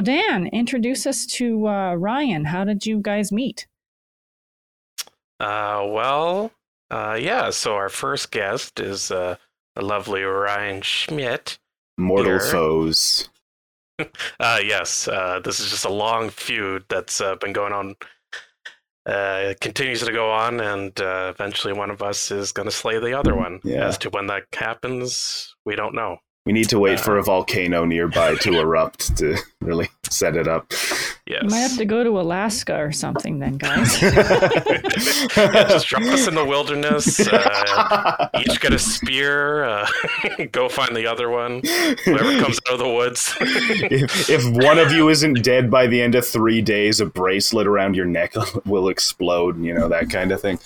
So, Dan, introduce us to uh, Ryan. How did you guys meet? Uh, well, uh, yeah. So our first guest is uh, the lovely Ryan Schmidt. Mortal Here. foes. Uh, yes, uh, this is just a long feud that's uh, been going on. Uh, it continues to go on, and uh, eventually one of us is going to slay the other one. Yeah. As to when that happens, we don't know. We need to wait for Uh, a volcano nearby to erupt to really set it up. Yes. You might have to go to Alaska or something then, guys. yeah, just drop us in the wilderness. Uh, each get a spear. Uh, go find the other one. Whoever comes out of the woods. if, if one of you isn't dead by the end of three days, a bracelet around your neck will explode. You know that kind of thing.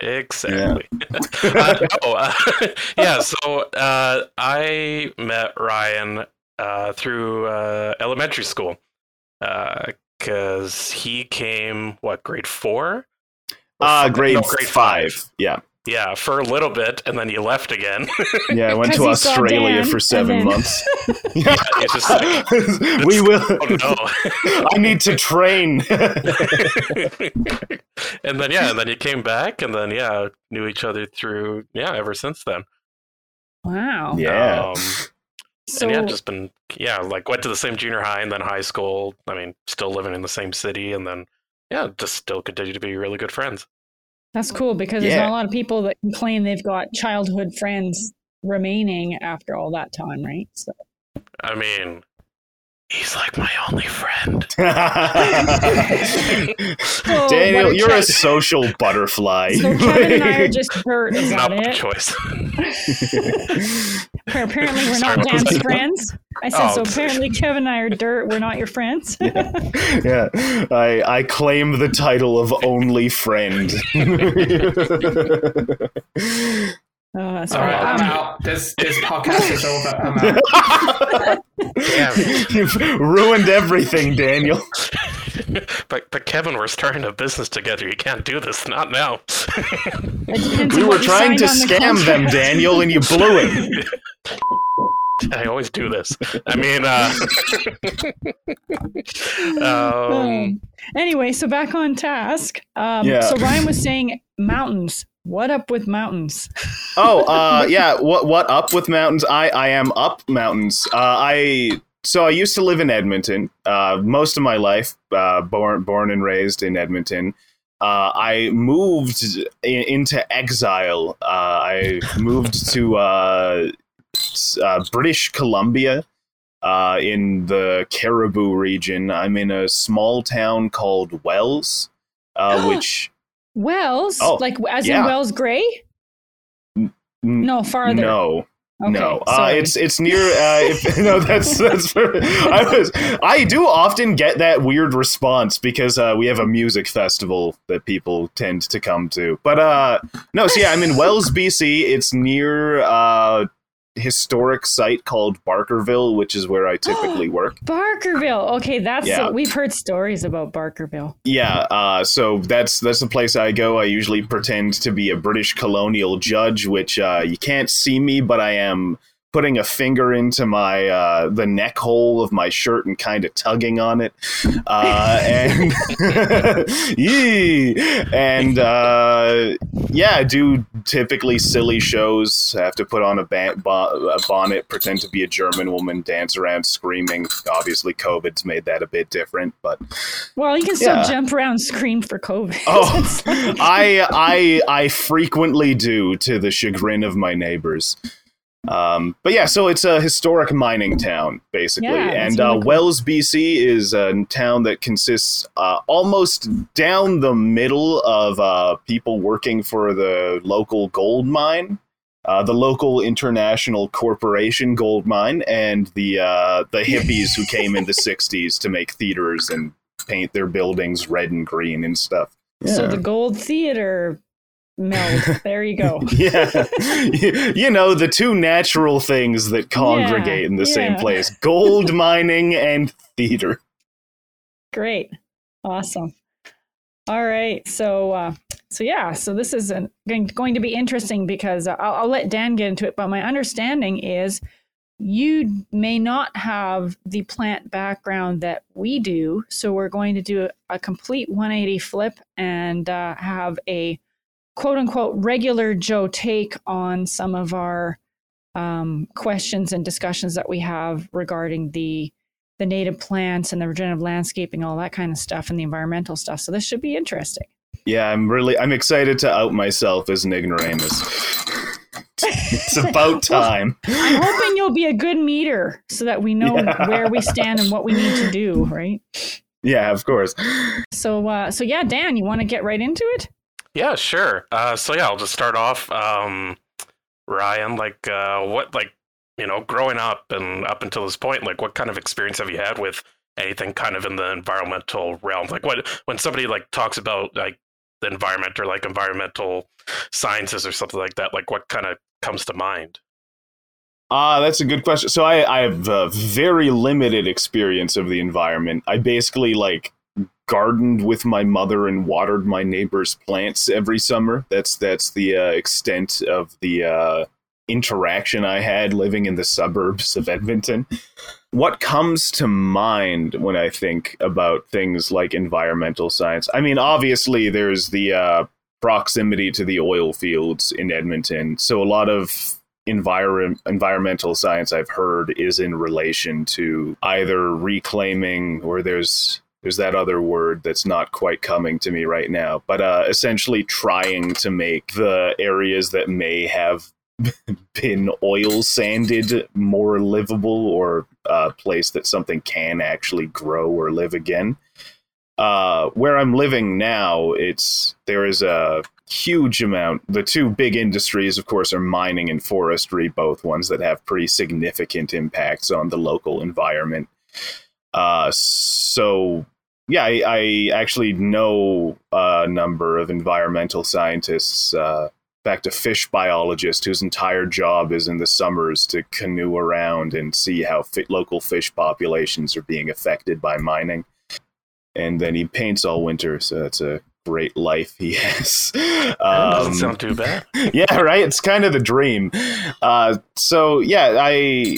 Exactly. uh, no, uh, yeah. So uh, I met Ryan uh, through uh, elementary school because he came what grade four? Uh, grade, no, grade five. Yeah, Yeah, for a little bit, and then he left again. yeah. I went to Australia for seven then- months. it's just like, we will. oh no. I need to train. and then yeah, and then he came back, and then yeah, knew each other through yeah ever since then. wow. yeah. Um, So, and yeah, just been yeah, like went to the same junior high and then high school. I mean, still living in the same city, and then yeah, just still continue to be really good friends. That's cool because there's not a lot of people that can claim they've got childhood friends remaining after all that time, right? So, I mean, he's like my only friend. Oh, Daniel, what you're a social butterfly. so Kevin and I are just dirt. Is Not that my it? choice. Apparently, we're Sorry, not what was Dan's that? friends. I said, Oh. so apparently, Kevin and I are dirt. We're not your friends. yeah, I I claim the title of only friend. Uh, All sorry. right, I'm um, out. This this podcast is over. I'm out. Damn. You've ruined everything, Daniel. but but Kevin, we're starting a business together. You can't do this. Not now. We were trying to on the scam them. Daniel, and you blew it. I always do this. I mean, uh, um, Um, anyway, so back on task. Um, Yeah. So Ryan was saying mountains. What up with mountains? Oh, uh, yeah. What what up with mountains? I I am up mountains. Uh, I so I used to live in Edmonton. Uh, most of my life, uh, born born and raised in Edmonton. Uh, I moved in, into exile. Uh, I moved to uh, uh, British Columbia. Uh, in the Cariboo region, I'm in a small town called Wells, uh, which Wells, Oh, like as yeah. in Wells Gray? n- No, farther. no, Okay, no, uh, it's it's near. Uh, if, no, that's that's. I was. I do often get that weird response because uh, we have a music festival that people tend to come to. But uh, no, so yeah, I'm in Wells, BC. It's near uh, historic site called Barkerville, which is where I typically work. Barkerville. Okay, that's Yeah. we've heard stories about Barkerville. Yeah, uh, so that's that's the place I go. I usually pretend to be a British colonial judge, which uh, you can't see me, but I am putting a finger into my uh, the neck hole of my shirt and kind of tugging on it, uh, and Yee! and uh, yeah, I do typically silly shows. I have to put on a, ba- bo- a bonnet, pretend to be a German woman, dance around screaming. Obviously, COVID's made that a bit different, but Well, you can still Yeah. jump around, scream for COVID. Oh, like- I I I frequently do to the chagrin of my neighbors. Um, but yeah, so it's a historic mining town, basically, Yeah, and really uh, cool. Wells, BC, is a town that consists uh, almost down the middle of uh, people working for the local gold mine, uh, the local international corporation gold mine, and the uh, the hippies who came in the '60s to make theaters and paint their buildings red and green and stuff. So the Gold Theater meld. There you go. yeah. you, know, the two natural things that congregate Yeah, in the same place gold mining and theater. Great. Awesome. All right. So, uh, so yeah, so this is an, going, to be interesting because I'll, I'll let Dan get into it. But my understanding is you may not have the plant background that we do. So we're going to do a, a complete 180 flip and uh, have a quote unquote regular Joe take on some of our um, questions and discussions that we have regarding the the native plants and the regenerative landscaping, all that kind of stuff, and the environmental stuff. So this should be interesting. Yeah, I'm really I'm excited to out myself as an ignoramus. it's about time. I'm hoping you'll be a good meter so that we know Yeah. where we stand and what we need to do, right? Yeah, of course. So, uh, so yeah, Dan, you want to get right into it? Yeah, sure. Uh, so yeah, I'll just start off. Um, Ryan, like, uh, what, like, you know, growing up and up until this point, like, what kind of experience have you had with anything kind of in the environmental realm? Like, what when somebody like talks about like the environment or like environmental sciences or something like that, like, what kind of comes to mind? Ah, that's a good question. So I, I have a very limited experience of the environment. I basically like gardened with my mother and watered my neighbor's plants every summer. That's that's the uh, extent of the uh, interaction I had living in the suburbs of Edmonton. What comes to mind when I think about things like environmental science? I mean, obviously, there's the uh, proximity to the oil fields in Edmonton. So a lot of environ- environmental science I've heard is in relation to either reclaiming or there's there's that other word that's not quite coming to me right now, but uh, essentially trying to make the areas that may have been oil sanded more livable or a place that something can actually grow or live again. Uh, where I'm living now, it's there is a huge amount. The two big industries, of course, are mining and forestry, both ones that have pretty significant impacts on the local environment. Uh, so, yeah, I, I actually know a number of environmental scientists. Uh, in fact, a fish biologist whose entire job is in the summers to canoe around and see how local fish populations are being affected by mining. And then he paints all winter, so that's a great life he has. Um, doesn't sound too bad. yeah, right. It's kind of the dream. Uh, so yeah, I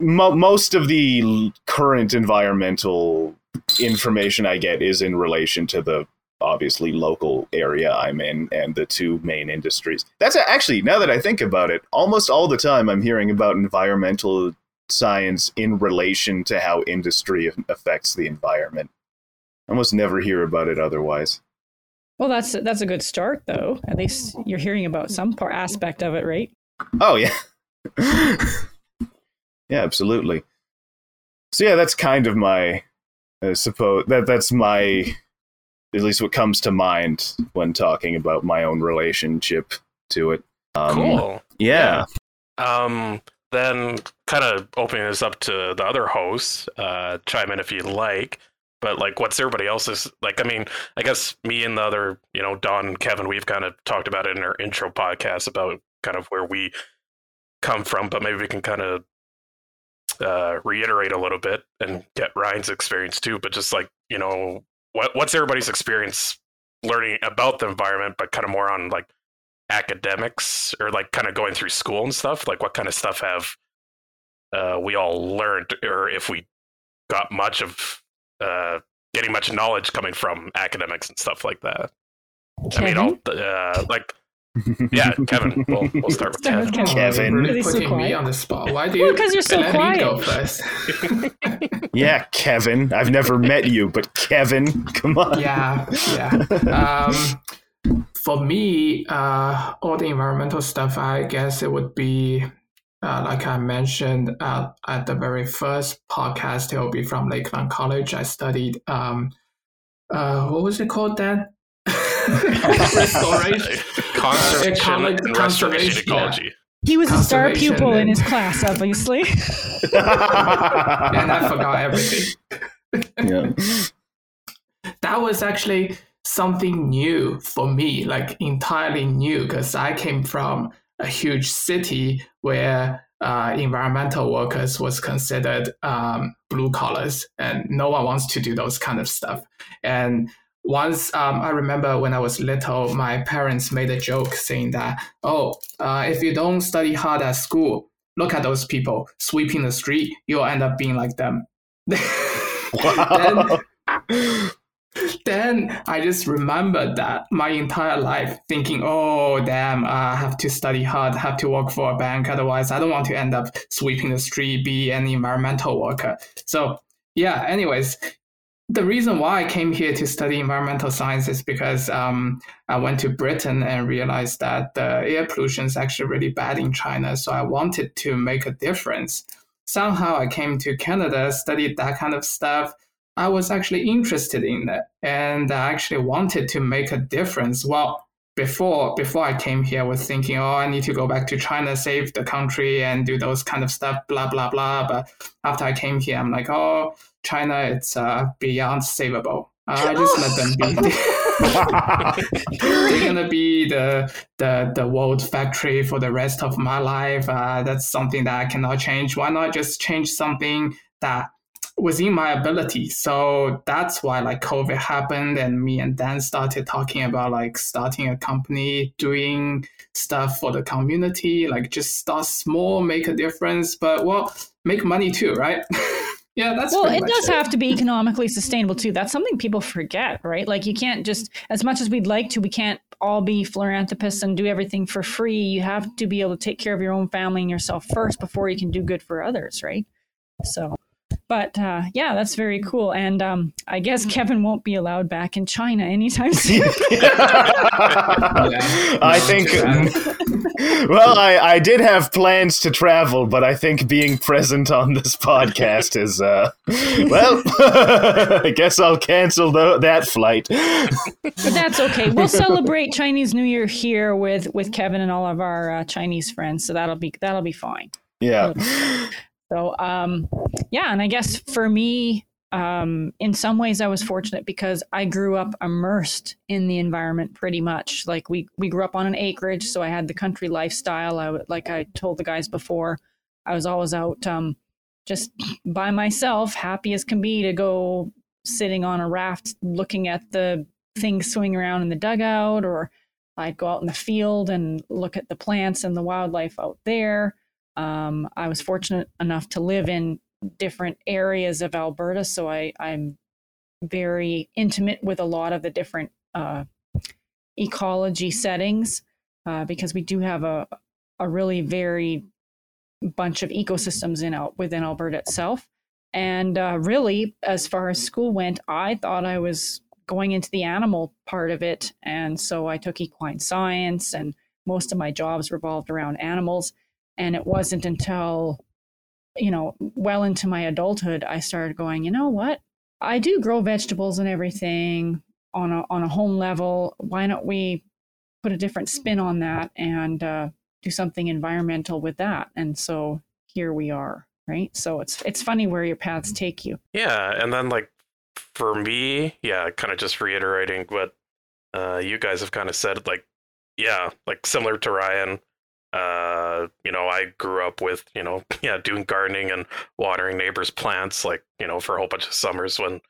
mo- most of the current environmental information I get is in relation to the obviously local area I'm in and the two main industries. That's a- actually now that I think about it, almost all the time I'm hearing about environmental science in relation to how industry affects the environment. I almost never hear about it otherwise. Well, that's that's a good start, though. At least you're hearing about some part aspect of it, right? Oh yeah. yeah, absolutely. So yeah, that's kind of my I suppose that that's my at least what comes to mind when talking about my own relationship to it. Um, cool. Yeah. Um, then kind of opening this up to the other hosts, uh, chime in if you like. But like, what's everybody else's like? I mean, I guess me and the other, you know, Don and Kevin, we've kind of talked about it in our intro podcast about kind of where we come from. But maybe we can kind of uh, reiterate a little bit and get Ryan's experience too. But just like, you know, what what's everybody's experience learning about the environment, but kind of more on like academics or like kind of going through school and stuff like what kind of stuff have uh, we all learned or if we got much of uh, getting much knowledge coming from academics and stuff like that i mean all uh, like yeah kevin we'll, we'll start with Start kevin Kevin. Kevin. You're really Because he's so putting me on the spot. Why do Well, you 'cause you're so let me go quiet. first? yeah, Kevin. I've never met you, but Kevin, come on. yeah, yeah. Um, for me, uh, all the environmental stuff, I guess it would be, uh, like I mentioned uh, at the very first podcast, it will be from Lakeland College. I studied, um, uh, what was it called then? Restoration. conservation Ecology- and restoration conservation, yeah. He was a star Conservation pupil in his class, obviously. and I forgot everything. yeah. that was actually something new for me, like entirely new, because I came from a huge city where uh, environmental workers was considered um, blue collars, and no one wants to do those kind of stuff. And once um, I remember when I was little, my parents made a joke saying that, "Oh, uh, if you don't study hard at school, look at those people sweeping the street. You'll end up being like them. Wow. then, then I just remembered that my entire life thinking, oh, damn, I have to study hard, have to work for a bank. Otherwise, I don't want to end up sweeping the street, be an environmental worker. So, yeah, anyways, the reason why I came here to study environmental science is because um, I went to Britain and realized that the air pollution is actually really bad in China. So I wanted to make a difference. Somehow I came to Canada, studied that kind of stuff. I was actually interested in it and I actually wanted to make a difference. Well, before before I came here, I was thinking, oh, I need to go back to China, save the country, and do those kind of stuff, blah blah blah. But after I came here, I'm like, oh, China, it's uh, beyond savable. Uh, I just let them be. They're gonna be the the the world factory for the rest of my life. Uh, that's something that I cannot change. Why not just change something that within my ability. So that's why like COVID happened and me and Dan started talking about like starting a company, doing stuff for the community, like just start small, make a difference, but well, make money too, right? yeah, that's well, it does have to be economically sustainable too. That's something people forget, right? Like you can't just as much as we'd like to, we can't all be philanthropists and do everything for free. You have to be able to take care of your own family and yourself first before you can do good for others, right? So but uh, yeah, that's very cool. And um, I guess Kevin won't be allowed back in China anytime soon. I think. well, I, I did have plans to travel, but I think being present on this podcast is, uh, well, I guess I'll cancel the, that flight. but that's okay. We'll celebrate Chinese New Year here with with Kevin and all of our uh, Chinese friends, so that'll be that'll be fine. Yeah. So, um, yeah, and I guess for me, um, in some ways, I was fortunate because I grew up immersed in the environment pretty much. Like we we grew up on an acreage, so I had the country lifestyle. I would, like I told the guys before, I was always out um, just by myself, happy as can be to go sitting on a raft, looking at the things swimming around in the dugout, or I'd go out in the field and look at the plants and the wildlife out there. Um, I was fortunate enough to live in different areas of Alberta, so I, I'm very intimate with a lot of the different uh, ecology settings uh, because we do have a a really very bunch of ecosystems in within Alberta itself. And uh, really, as far as school went, I thought I was going into the animal part of it, and so I took equine science, and most of my jobs revolved around animals. And it wasn't until, you know, well into my adulthood, I started going, you know what? I do grow vegetables and everything on a, on a home level. Why don't we put a different spin on that and uh, do something environmental with that? And so here we are, right? So it's it's funny where your paths take you. Yeah, and then like for me, yeah, kind of just reiterating what uh, you guys have kind of said, like yeah, like similar to Ryan, uh, you know, I grew up with, you know, yeah, doing gardening and watering neighbors' plants, like, you know, for a whole bunch of summers when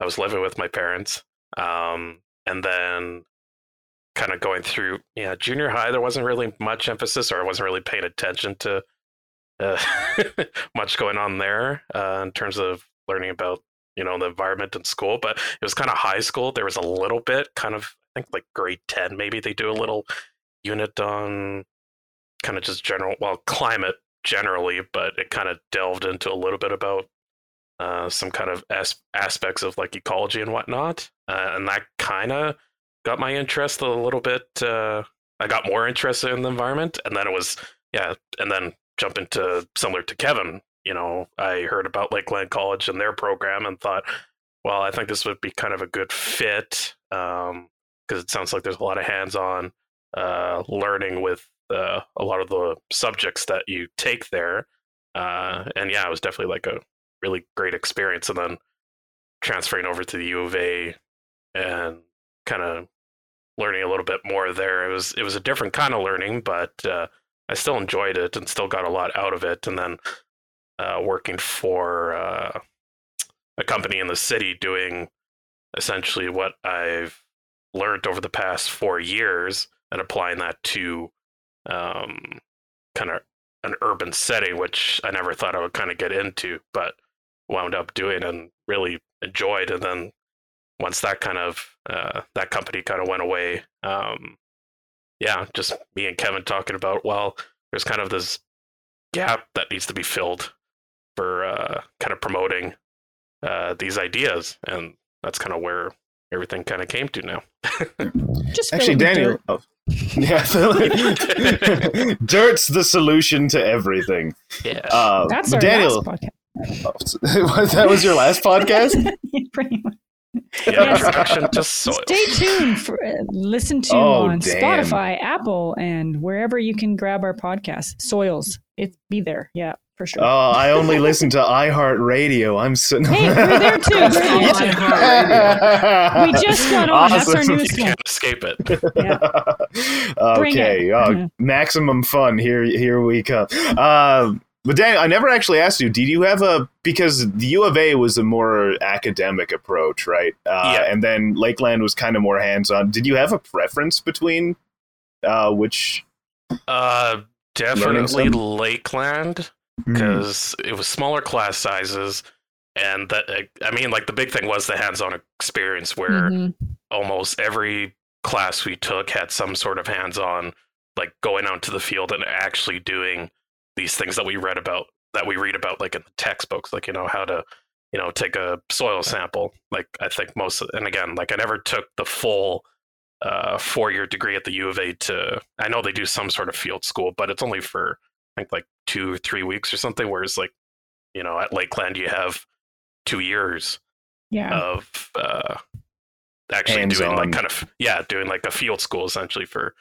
I was living with my parents. Um, and then kind of going through, yeah, junior high, there wasn't really much emphasis, or I wasn't really paying attention to uh, much going on there uh, in terms of learning about, you know, the environment in school. But it was kind of high school. There was a little bit, kind of, I think like grade 10, maybe they do a little unit on kind of just general, well, climate generally, but it kind of delved into a little bit about uh, some kind of as- aspects of like ecology and whatnot, uh, and that kind of got my interest a little bit. Uh, I got more interested in the environment, and then it was yeah, and then jump into similar to Kevin. You know, I heard about Lakeland College and their program and thought, well, I think this would be kind of a good fit because um, it sounds like there's a lot of hands-on uh, learning with a lot of the subjects that you take there. Uh, and yeah, it was definitely like a really great experience. And then transferring over to the U of A and kind of learning a little bit more there. It was it was a different kind of learning, but uh, I still enjoyed it and still got a lot out of it. And then uh, working for uh, a company in the city doing essentially what I've learned over the past four years and applying that to um, kind of an urban setting, which I never thought I would kind of get into, but wound up doing and really enjoyed. And then once that kind of uh, that company kind of went away, um, yeah, just me and Kevin talking about well, there's kind of this gap that needs to be filled for uh, kind of promoting uh, these ideas, and that's kind of where everything kind of came to now. Just Actually, Daniel. Oh. Yeah, dirt's the solution to everything. Yeah, uh, that's our Daniel. last podcast. That was your last podcast. Pretty much. yeah, Yes. introduction to soil. Stay tuned for uh, listen to Oh, on damn. Spotify, Apple, and wherever you can grab our podcast. Soils, it be there. Yeah, for sure. Oh, I only listen to iHeartRadio. I'm sitting. Hey, we're there too. We're there Yeah. We just got on. That's our Awesome. You can't escape it. Yeah. Okay, it. oh, Yeah. maximum fun. Here, here we come. Uh, but Dan, I never actually asked you. Did you have a because the U of A was a more academic approach, right? Uh, Yeah. And then Lakeland was kind of more hands-on. Did you have a preference between uh, which? Uh, definitely some? Lakeland because it was smaller class sizes, and that I mean, like the big thing was the hands-on experience where Mhm. almost every class we took had some sort of hands-on, like going out to the field and actually doing these things that we read about, that we read about, like in the textbooks, like you know how to, you know, take a soil sample. Like I think most, and again, like I never took the full uh, four-year degree at the U of A. To I know they do some sort of field school, but it's only for I think like two or three weeks or something. Whereas like, you know, at Lakeland you have two years Yeah. of uh, actually doing Hands-on. like kind of yeah doing like a field school essentially for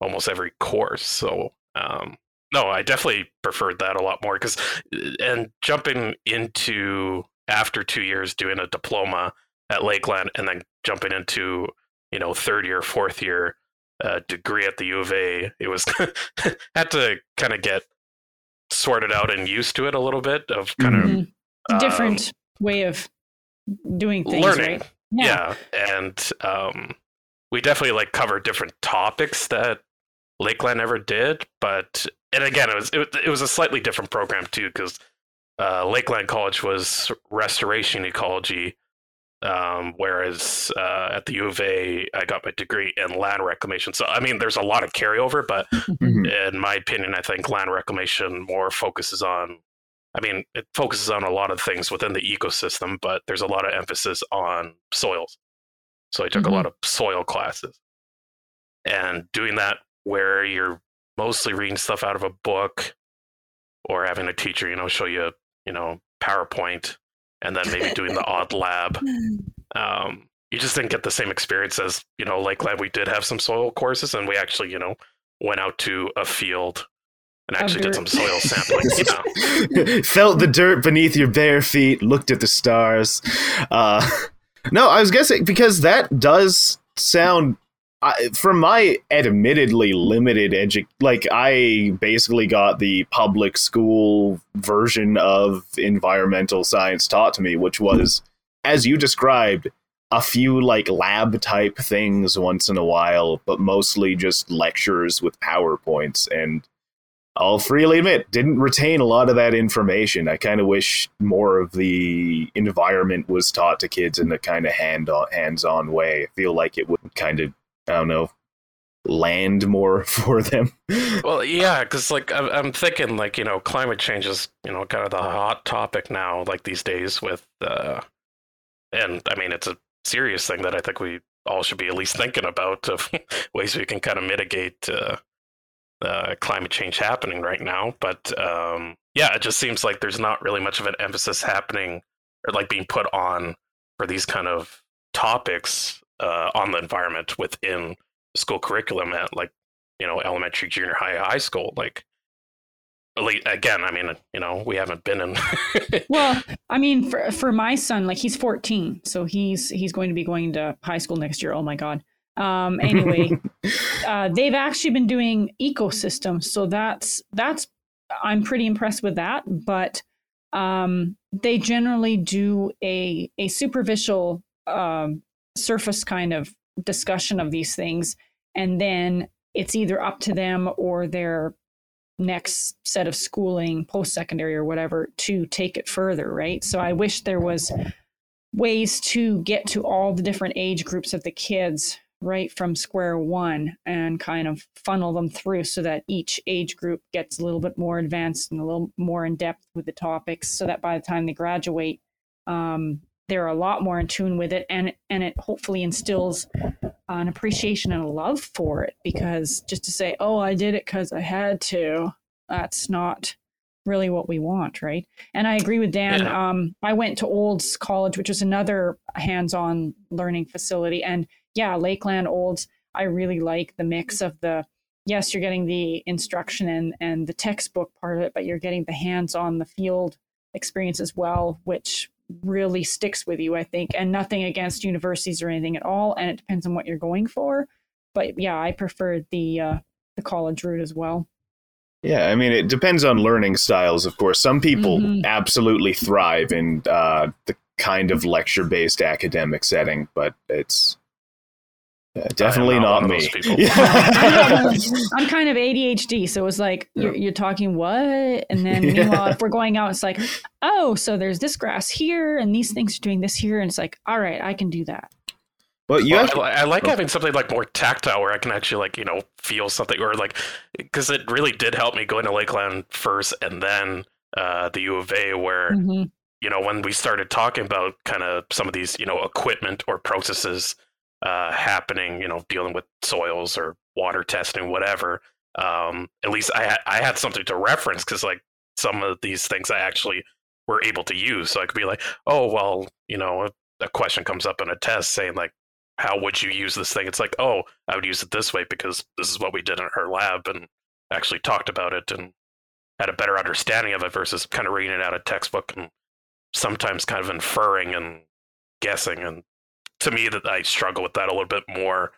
almost every course so um no i definitely preferred that a lot more because and jumping into after two years doing a diploma at lakeland and then jumping into you know third year fourth year uh, degree at the u of a it was had to kind of get sorted out and used to it a little bit of kind of Mhm. Different way of doing things. learning Right? yeah. and um, we definitely like cover different topics that lakeland never did but and again it was it, it was a slightly different program too because uh, lakeland college was restoration ecology um, whereas uh, at the u of a i got my degree in land reclamation so i mean there's a lot of carryover but Mhm. in my opinion, I think land reclamation more focuses on. I mean, it focuses on a lot of things within the ecosystem, but there's a lot of emphasis on soils. So I took Mhm. a lot of soil classes, and doing that where you're mostly reading stuff out of a book, or having a teacher, you know, show you, you know, PowerPoint, and then maybe doing the odd lab. Um, you just didn't get the same experience as you know, Lakeland. We did have some soil courses, and we actually, you know, went out to a field and actually did some soil sampling. yeah. Felt the dirt beneath your bare feet, looked at the stars. Uh, no, I was guessing because that does sound. I, from my admittedly limited edu- like I basically got the public school version of environmental science taught to me, which was, as you described, a few like lab type things once in a while, but mostly just lectures with PowerPoints and I'll freely admit, didn't retain a lot of that information. I kind of wish more of the environment was taught to kids in a kind of hand on, hands-on way. I feel like it would kind of, I don't know, land more for them. Well, yeah, because like I'm, thinking, like you know, climate change is you know kind of the hot topic now, like these days with, uh, and I mean it's a serious thing that I think we all should be at least thinking about of ways we can kind of mitigate uh, uh, climate change happening right now. But um, yeah, it just seems like there's not really much of an emphasis happening or like being put on for these kind of topics uh, on the environment within school curriculum at like you know elementary, junior high, high school. Like again, I mean, you know, we haven't been in. Well, I mean, for for my son, like he's 14, so he's he's going to be going to high school next year. Oh my god. Um, anyway, uh, they've actually been doing ecosystems, so that's that's I'm pretty impressed with that. But um, they generally do a a superficial um, surface kind of discussion of these things, and then it's either up to them or their next set of schooling, post secondary or whatever, to take it further, right? So I wish there was ways to get to all the different age groups of the kids right from square one and kind of funnel them through so that each age group gets a little bit more advanced and a little more in depth with the topics so that by the time they graduate um, they're a lot more in tune with it and and it hopefully instills an appreciation and a love for it because just to say oh i did it because i had to that's not really what we want right and i agree with dan yeah. um, i went to olds college which is another hands-on learning facility and yeah lakeland olds i really like the mix of the yes you're getting the instruction and and the textbook part of it but you're getting the hands-on the field experience as well which really sticks with you, I think. And nothing against universities or anything at all. And it depends on what you're going for. But yeah, I prefer the uh, the college route as well. Yeah, I mean, it depends on learning styles, of course. Some people mm-hmm. absolutely thrive in uh, the kind of lecture based academic setting, but it's yeah, definitely not, not me. I'm kind of ADHD, so it's like you're, you're talking what, and then meanwhile, if we're going out, it's like, oh, so there's this grass here, and these things are doing this here, and it's like, all right, I can do that. Well, you well, I, I, like oh. having something like more tactile where I can actually like you know feel something or like because it really did help me going to Lakeland first and then uh, the U of A where mm-hmm. you know when we started talking about kind of some of these you know equipment or processes uh, happening, you know, dealing with soils or water testing, whatever. Um, at least I had I had something to reference because like some of these things I actually were able to use, so I could be like, oh well, you know, a, a question comes up in a test saying like, how would you use this thing? It's like, oh, I would use it this way because this is what we did in our lab and actually talked about it and had a better understanding of it versus kind of reading it out of textbook and sometimes kind of inferring and guessing and to me that I struggle with that a little bit more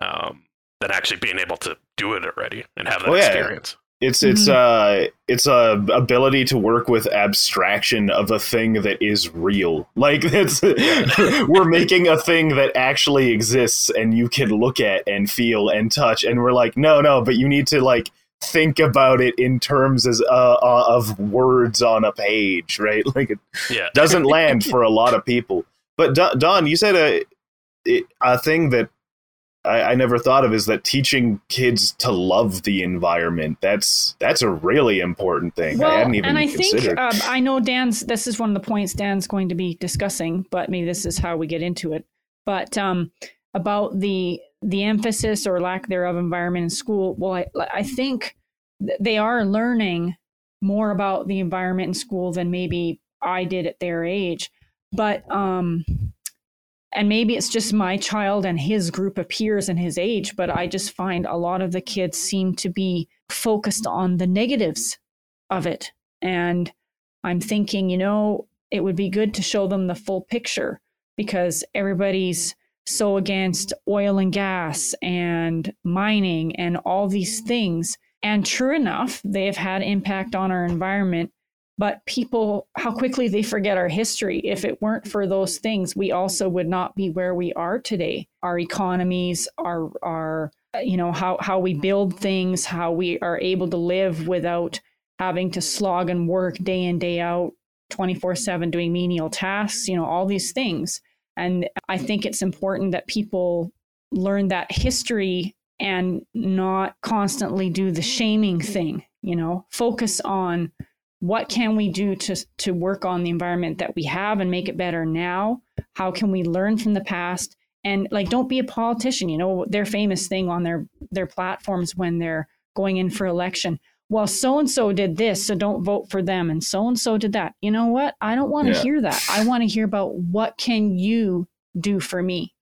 um, than actually being able to do it already and have that oh, yeah. experience. It's it's mm-hmm. uh it's a ability to work with abstraction of a thing that is real. Like it's we're making a thing that actually exists and you can look at and feel and touch and we're like no no but you need to like think about it in terms as uh, uh, of words on a page, right? Like it yeah. doesn't land for a lot of people. But Don, you said a a thing that I, I, never thought of is that teaching kids to love the environment. That's that's a really important thing. Well, I hadn't even and I considered. think um, I know Dan's. This is one of the points Dan's going to be discussing, but maybe this is how we get into it. But um, about the the emphasis or lack thereof environment in school. Well, I I think they are learning more about the environment in school than maybe I did at their age but um and maybe it's just my child and his group of peers and his age but i just find a lot of the kids seem to be focused on the negatives of it. And i'm thinking you know it would be good to show them the full picture because everybody's so against oil and gas and mining and all these things. And true enough they have had impact on our environment but people how quickly they forget our history. If it weren't for those things we also would not be where we are today. Our economies our our you know how how we build things how we are able to live without having to slog and work day in day out 24/7 doing menial tasks you know all these things. And i think it's important that people learn that history and not constantly do the shaming thing you know. Focus on what can we do to to work on the environment that we have and make it better now? How can we learn from the past? And like don't be a politician you know their famous thing on their their platforms when they're going in for election. Well so and so did this so don't vote for them and so and so did that. You know what? I don't want to yeah. hear that. I want to hear about what can you do for me?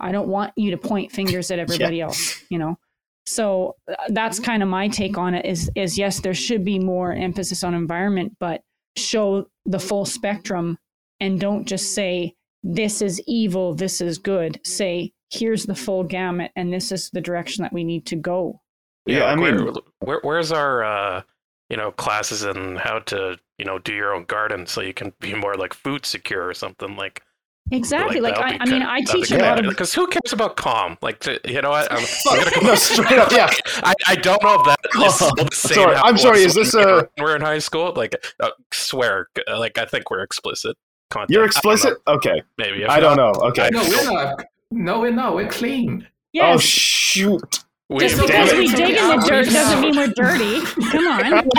I don't want you to point fingers at everybody yeah. else you know so uh, that's mm-hmm. kind of my take on it is is yes there should be more emphasis on environment but show the full spectrum and don't just say this is evil this is good say here's the full gamut and this is the direction that we need to go yeah, yeah i mean where, where, where's our uh you know classes in how to you know do your own garden so you can be more like food secure or something like Exactly. Like, that'll I, I mean. I teach a lot of because who cares about calm? Like, to, you know what? I'm, I'm gonna come no, straight up, yeah. I, I don't know if that is still the same. Sorry, I'm sorry, is this a- were- we're in high school? Like, uh, swear, uh, like I think we're explicit. Content. You're explicit? Okay. maybe. I don't know. Okay. No, we're not. No, we're not. We're clean. yes. Oh, shoot. We, Just because we dig in the dirt doesn't mean we're dirty. Come on.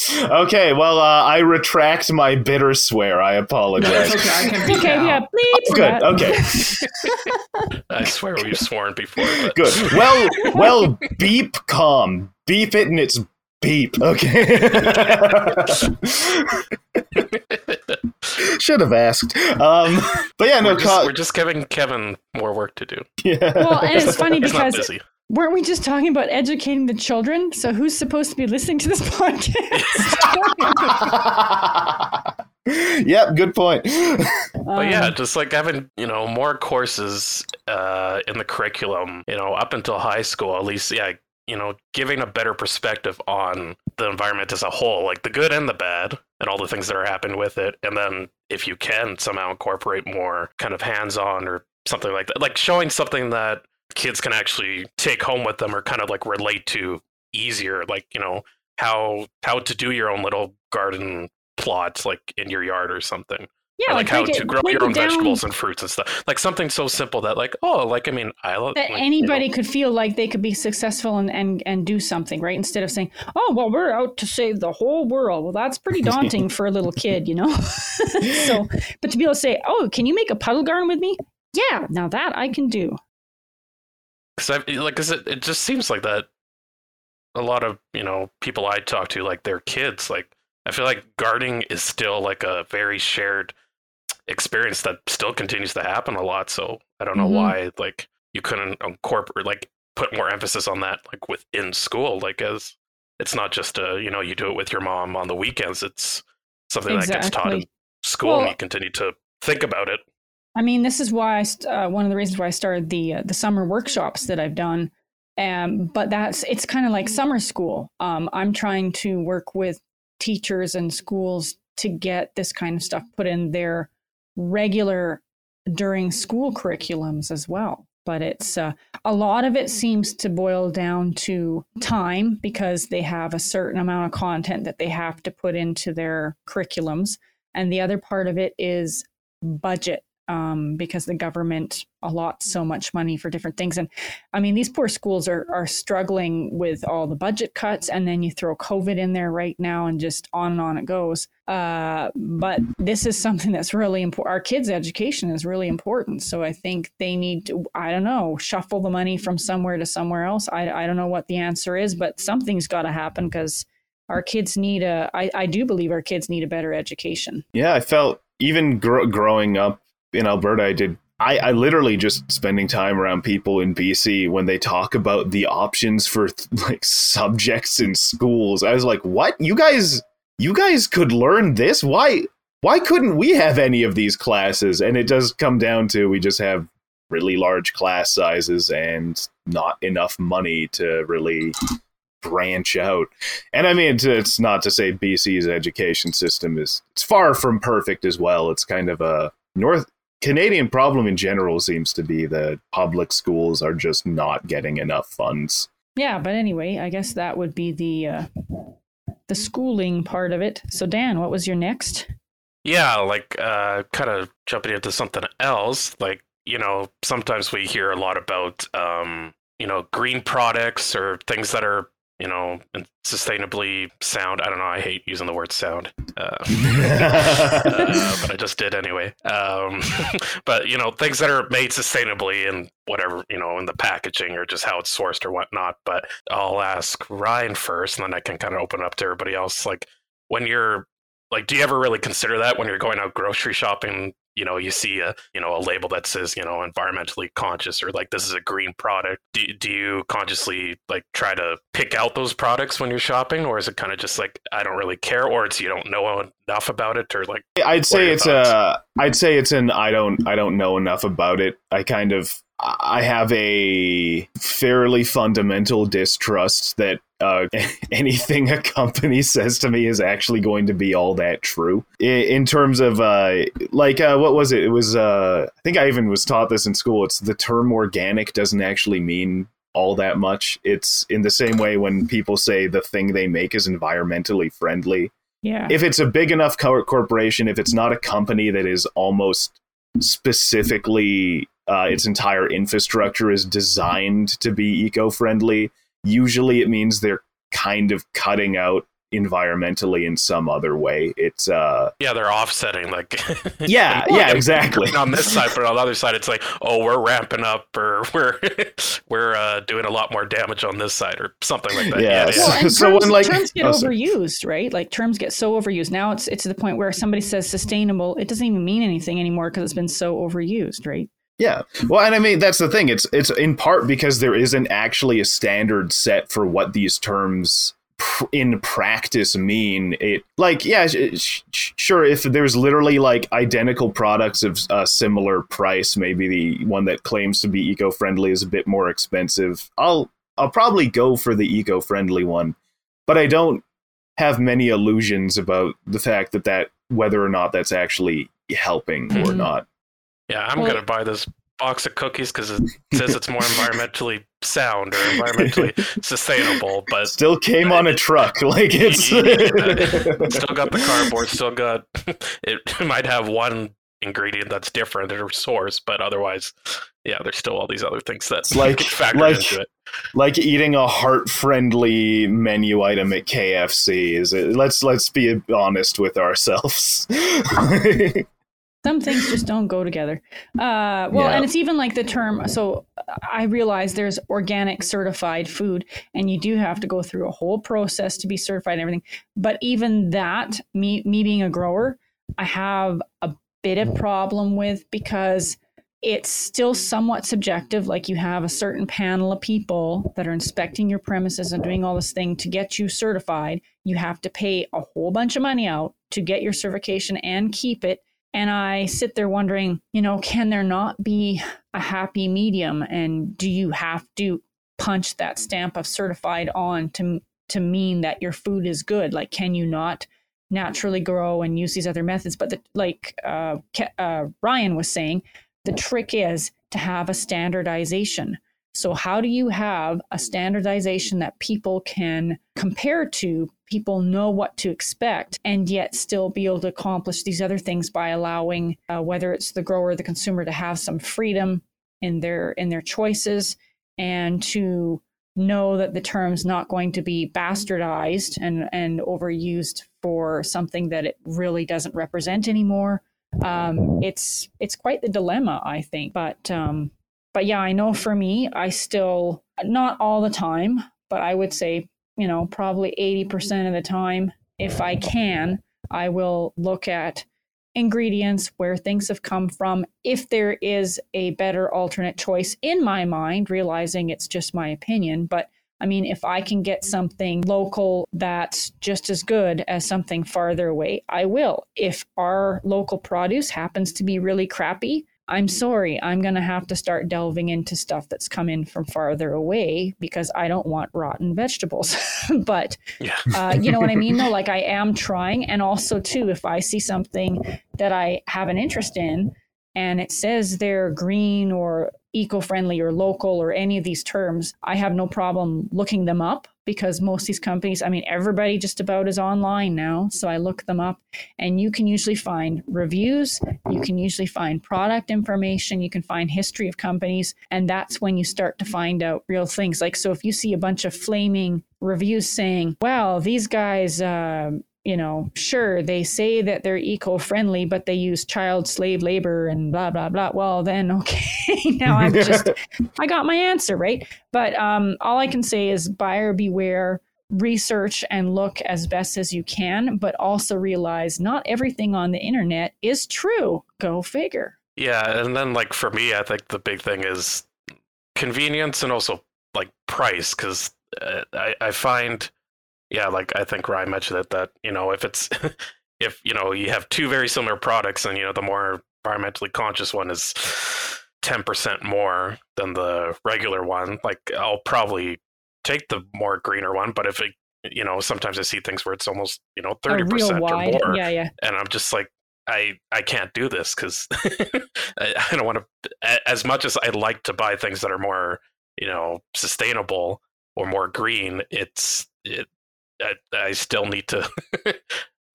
Okay, well, uh, I retract my bitter swear. I No, apologize. it's okay. I can beat Okay, yeah, out. bleep. Good. Okay. I swear we've sworn before. But Good. Well, well, beep calm. Beep it and it's beep. Okay. Should have asked. Um, but yeah, no, we're, just, ca- we're just giving Kevin more work to do. yeah. Well, and it's funny He's not because busy. Weren't we just talking about educating the children? So who's supposed to be listening to this podcast? yep, good point. But yeah, Um, just like having you know more courses uh, in the curriculum, you know, up until high school, at least, yeah, you know, giving a better perspective on the environment as a whole, like the good and the bad, and all the things that are happening with it, and then if you can somehow incorporate more kind of hands-on or something like that, like showing something that kids can actually take home with them or kind of like relate to easier, like you know how how to do your own little garden plots like in your yard or something. Yeah, or like, how break to it- grow your own down. vegetables and fruits and stuff. Like something so simple that, like, oh, like I mean, I love that like, you anybody know, could feel like they could be successful and, and and do something right? Instead of saying oh well we're out to save the whole world. Well that's pretty daunting for a little kid you know? So but to be able to say oh can you make a puddle garden with me? Yeah now that i can do 'cause I, like, 'cause it, it just seems like that. A lot of you know people I talk to, like their kids, like I feel like gardening is still like a very shared experience that still continues to happen a lot. So I don't know Mhm. why like you couldn't incorporate like put more emphasis on that like within school, like as it's not just a you know you do it with your mom on the weekends. It's something that gets taught in Exactly. school, and you continue to think about it. I mean, this is why I uh, one of the reasons why I started the uh, the summer workshops that I've done. Um, but that's it's kind of like summer school. Um, I'm trying to work with teachers and schools to get this kind of stuff put in their regular during school curriculums as well. But it's uh, a lot of it seems to boil down to time because they have a certain amount of content that they have to put into their curriculums, and the other part of it is budget um, because the government allots so much money for different things. And I mean, these poor schools are are struggling with all the budget cuts, and then you throw COVID in there right now, and just on and on it goes. Uh, but this is something that's really important. Our kids' education is really important, so I think they need to. I don't know, shuffle the money from somewhere to somewhere else. I I don't know what the answer is, but something's got to happen because. Our kids need a. I, I do believe our kids need a better education. Yeah, I felt even gr- growing up in Alberta, I did. I, I literally just spending time around people in BC when they talk about the options for like subjects in schools. I was like, "What? You guys, you guys could learn this? Why? Why couldn't we have any of these classes?" And it does come down to we just have really large class sizes and not enough money to really branch out. And I mean, it's, it's not to say BC's education system is it's far from perfect as well. It's kind of a North Canadian problem in general seems to be that public schools are just not getting enough funds. Yeah, but anyway, I guess that would be the uh, the schooling part of it. So Dan, what was your next? Yeah, like uh, kind of jumping into something else. Like you know, sometimes we hear a lot about um, you know green products or things that are you know sustainably sound. I don't know. I hate using the word sound, uh, uh, but I just did anyway. Um, but you know, things that are made sustainably and whatever you know in the packaging or just how it's sourced or whatnot. But I'll ask Ryan first, and then I can kind of open up to everybody else. Like when you're like do you ever really consider that when you're going out grocery shopping you know you see a you know a label that says you know environmentally conscious or like this is a green product do, do you consciously like try to pick out those products when you're shopping or is it kind of just like i don't really care or it's you don't know enough about it or like I'd say it's thoughts? a I'd say it's an I don't I don't know enough about it. I kind of I have a fairly fundamental distrust that uh, anything a company says to me is actually going to be all that true. In, in terms of uh, like uh, what was it? It was uh, I think I even was taught this in school. It's the term organic doesn't actually mean all that much. It's in the same way when people say the thing they make is environmentally friendly. Yeah. If it's a big enough co- corporation, if it's not a company that is almost specifically uh, its entire infrastructure is designed to be eco-friendly, usually it means they're kind of cutting out environmentally in some other way. It's uh yeah, they're offsetting like yeah, yeah, exactly. on this side, but on the other side, it's like oh, we're ramping up or we're we're uh, doing a lot more damage on this side or something like that. Yeah. Yeah, Well, yeah. so terms, when, like- terms get oh, overused, right? Like terms get so overused. Now it's it's to the point where somebody says sustainable, it doesn't even mean anything anymore because it's been so overused, right? Yeah. Well, and I mean that's the thing. It's it's in part because there isn't actually a standard set for what these terms pr- in practice mean. It like yeah, sh- sh- sure. If there's literally like identical products of a similar price, maybe the one that claims to be eco-friendly is a bit more expensive. I'll I'll probably go for the eco-friendly one, but I don't have many illusions about the fact that that whether or not that's actually helping or Mhm. not. Yeah, I'm Well- gonna buy this box of cookies because it says it's more environmentally sound or environmentally sustainable, but still came on a truck like it's still got the cardboard. Still got it. Might have one ingredient that's different or source, but otherwise, yeah, there's still all these other things that like- get factored like- into it. like eating a heart-friendly menu item at KFC is it let's let's be honest with ourselves Some things just don't go together. Uh, well, Yeah. and it's even like the term. So I realize there's organic certified food, and you do have to go through a whole process to be certified and everything. But even that, me me being a grower, I have a bit of problem with because it's still somewhat subjective. Like you have a certain panel of people that are inspecting your premises and doing all this thing to get you certified. You have to pay a whole bunch of money out to get your certification and keep it. And I sit there wondering, you know, can there not be a happy medium? And do you have to punch that stamp of certified on to to mean that your food is good? Like, can you not naturally grow and use these other methods? But the, like uh, uh, Ryan was saying, the trick is to have a standardization. So, how do you have a standardization that people can compare to? People know what to expect, and yet still be able to accomplish these other things by allowing, uh, whether it's the grower or the consumer, to have some freedom in their in their choices, and to know that the term's not going to be bastardized and and overused for something that it really doesn't represent anymore um, it's it's quite the dilemma, I think. But um, but yeah, I know for me, I still not all the time, but I would say you know probably eighty percent of the time, if I can, I will look at ingredients where things have come from if there is a better alternate choice in my mind realizing it's just my opinion but I mean, if I can get something local that's just as good as something farther away, I will. If our local produce happens to be really crappy, I'm sorry, I'm going to have to start delving into stuff that's come in from farther away because I don't want rotten vegetables. but Yeah. uh, you know what I mean? Though, like I am trying, and also too, if I see something that I have an interest in, and it says they're green or eco-friendly or local or any of these terms, I have no problem looking them up because most of these companies, I mean, everybody just about is online now. So I look them up, and you can usually find reviews, you can usually find product information, you can find history of companies, and that's when you start to find out real things. Like, so if you see a bunch of flaming reviews saying, "Well, these guys." um you know, sure, they say that they're eco friendly, but they use child slave labor and blah, blah, blah. Well, then, okay, now I'm just, I got my answer, right? But um, all I can say is buyer beware, research and look as best as you can, but also realize not everything on the internet is true. Go figure. Yeah, and then like for me, I think the big thing is convenience and also like price because uh, I I find yeah like I think Ryan mentioned it that you know if it's if you know you have two very similar products and you know the more environmentally conscious one is ten percent more than the regular one, like I'll probably take the more greener one, but if it, you know, sometimes I see things where it's almost, you know, thirty percent or more, Yeah, yeah. and I'm just like, I I can't do this because I, I don't want to. As much as I like to buy things that are more, you know, sustainable or more green, it's it. I, I still need to.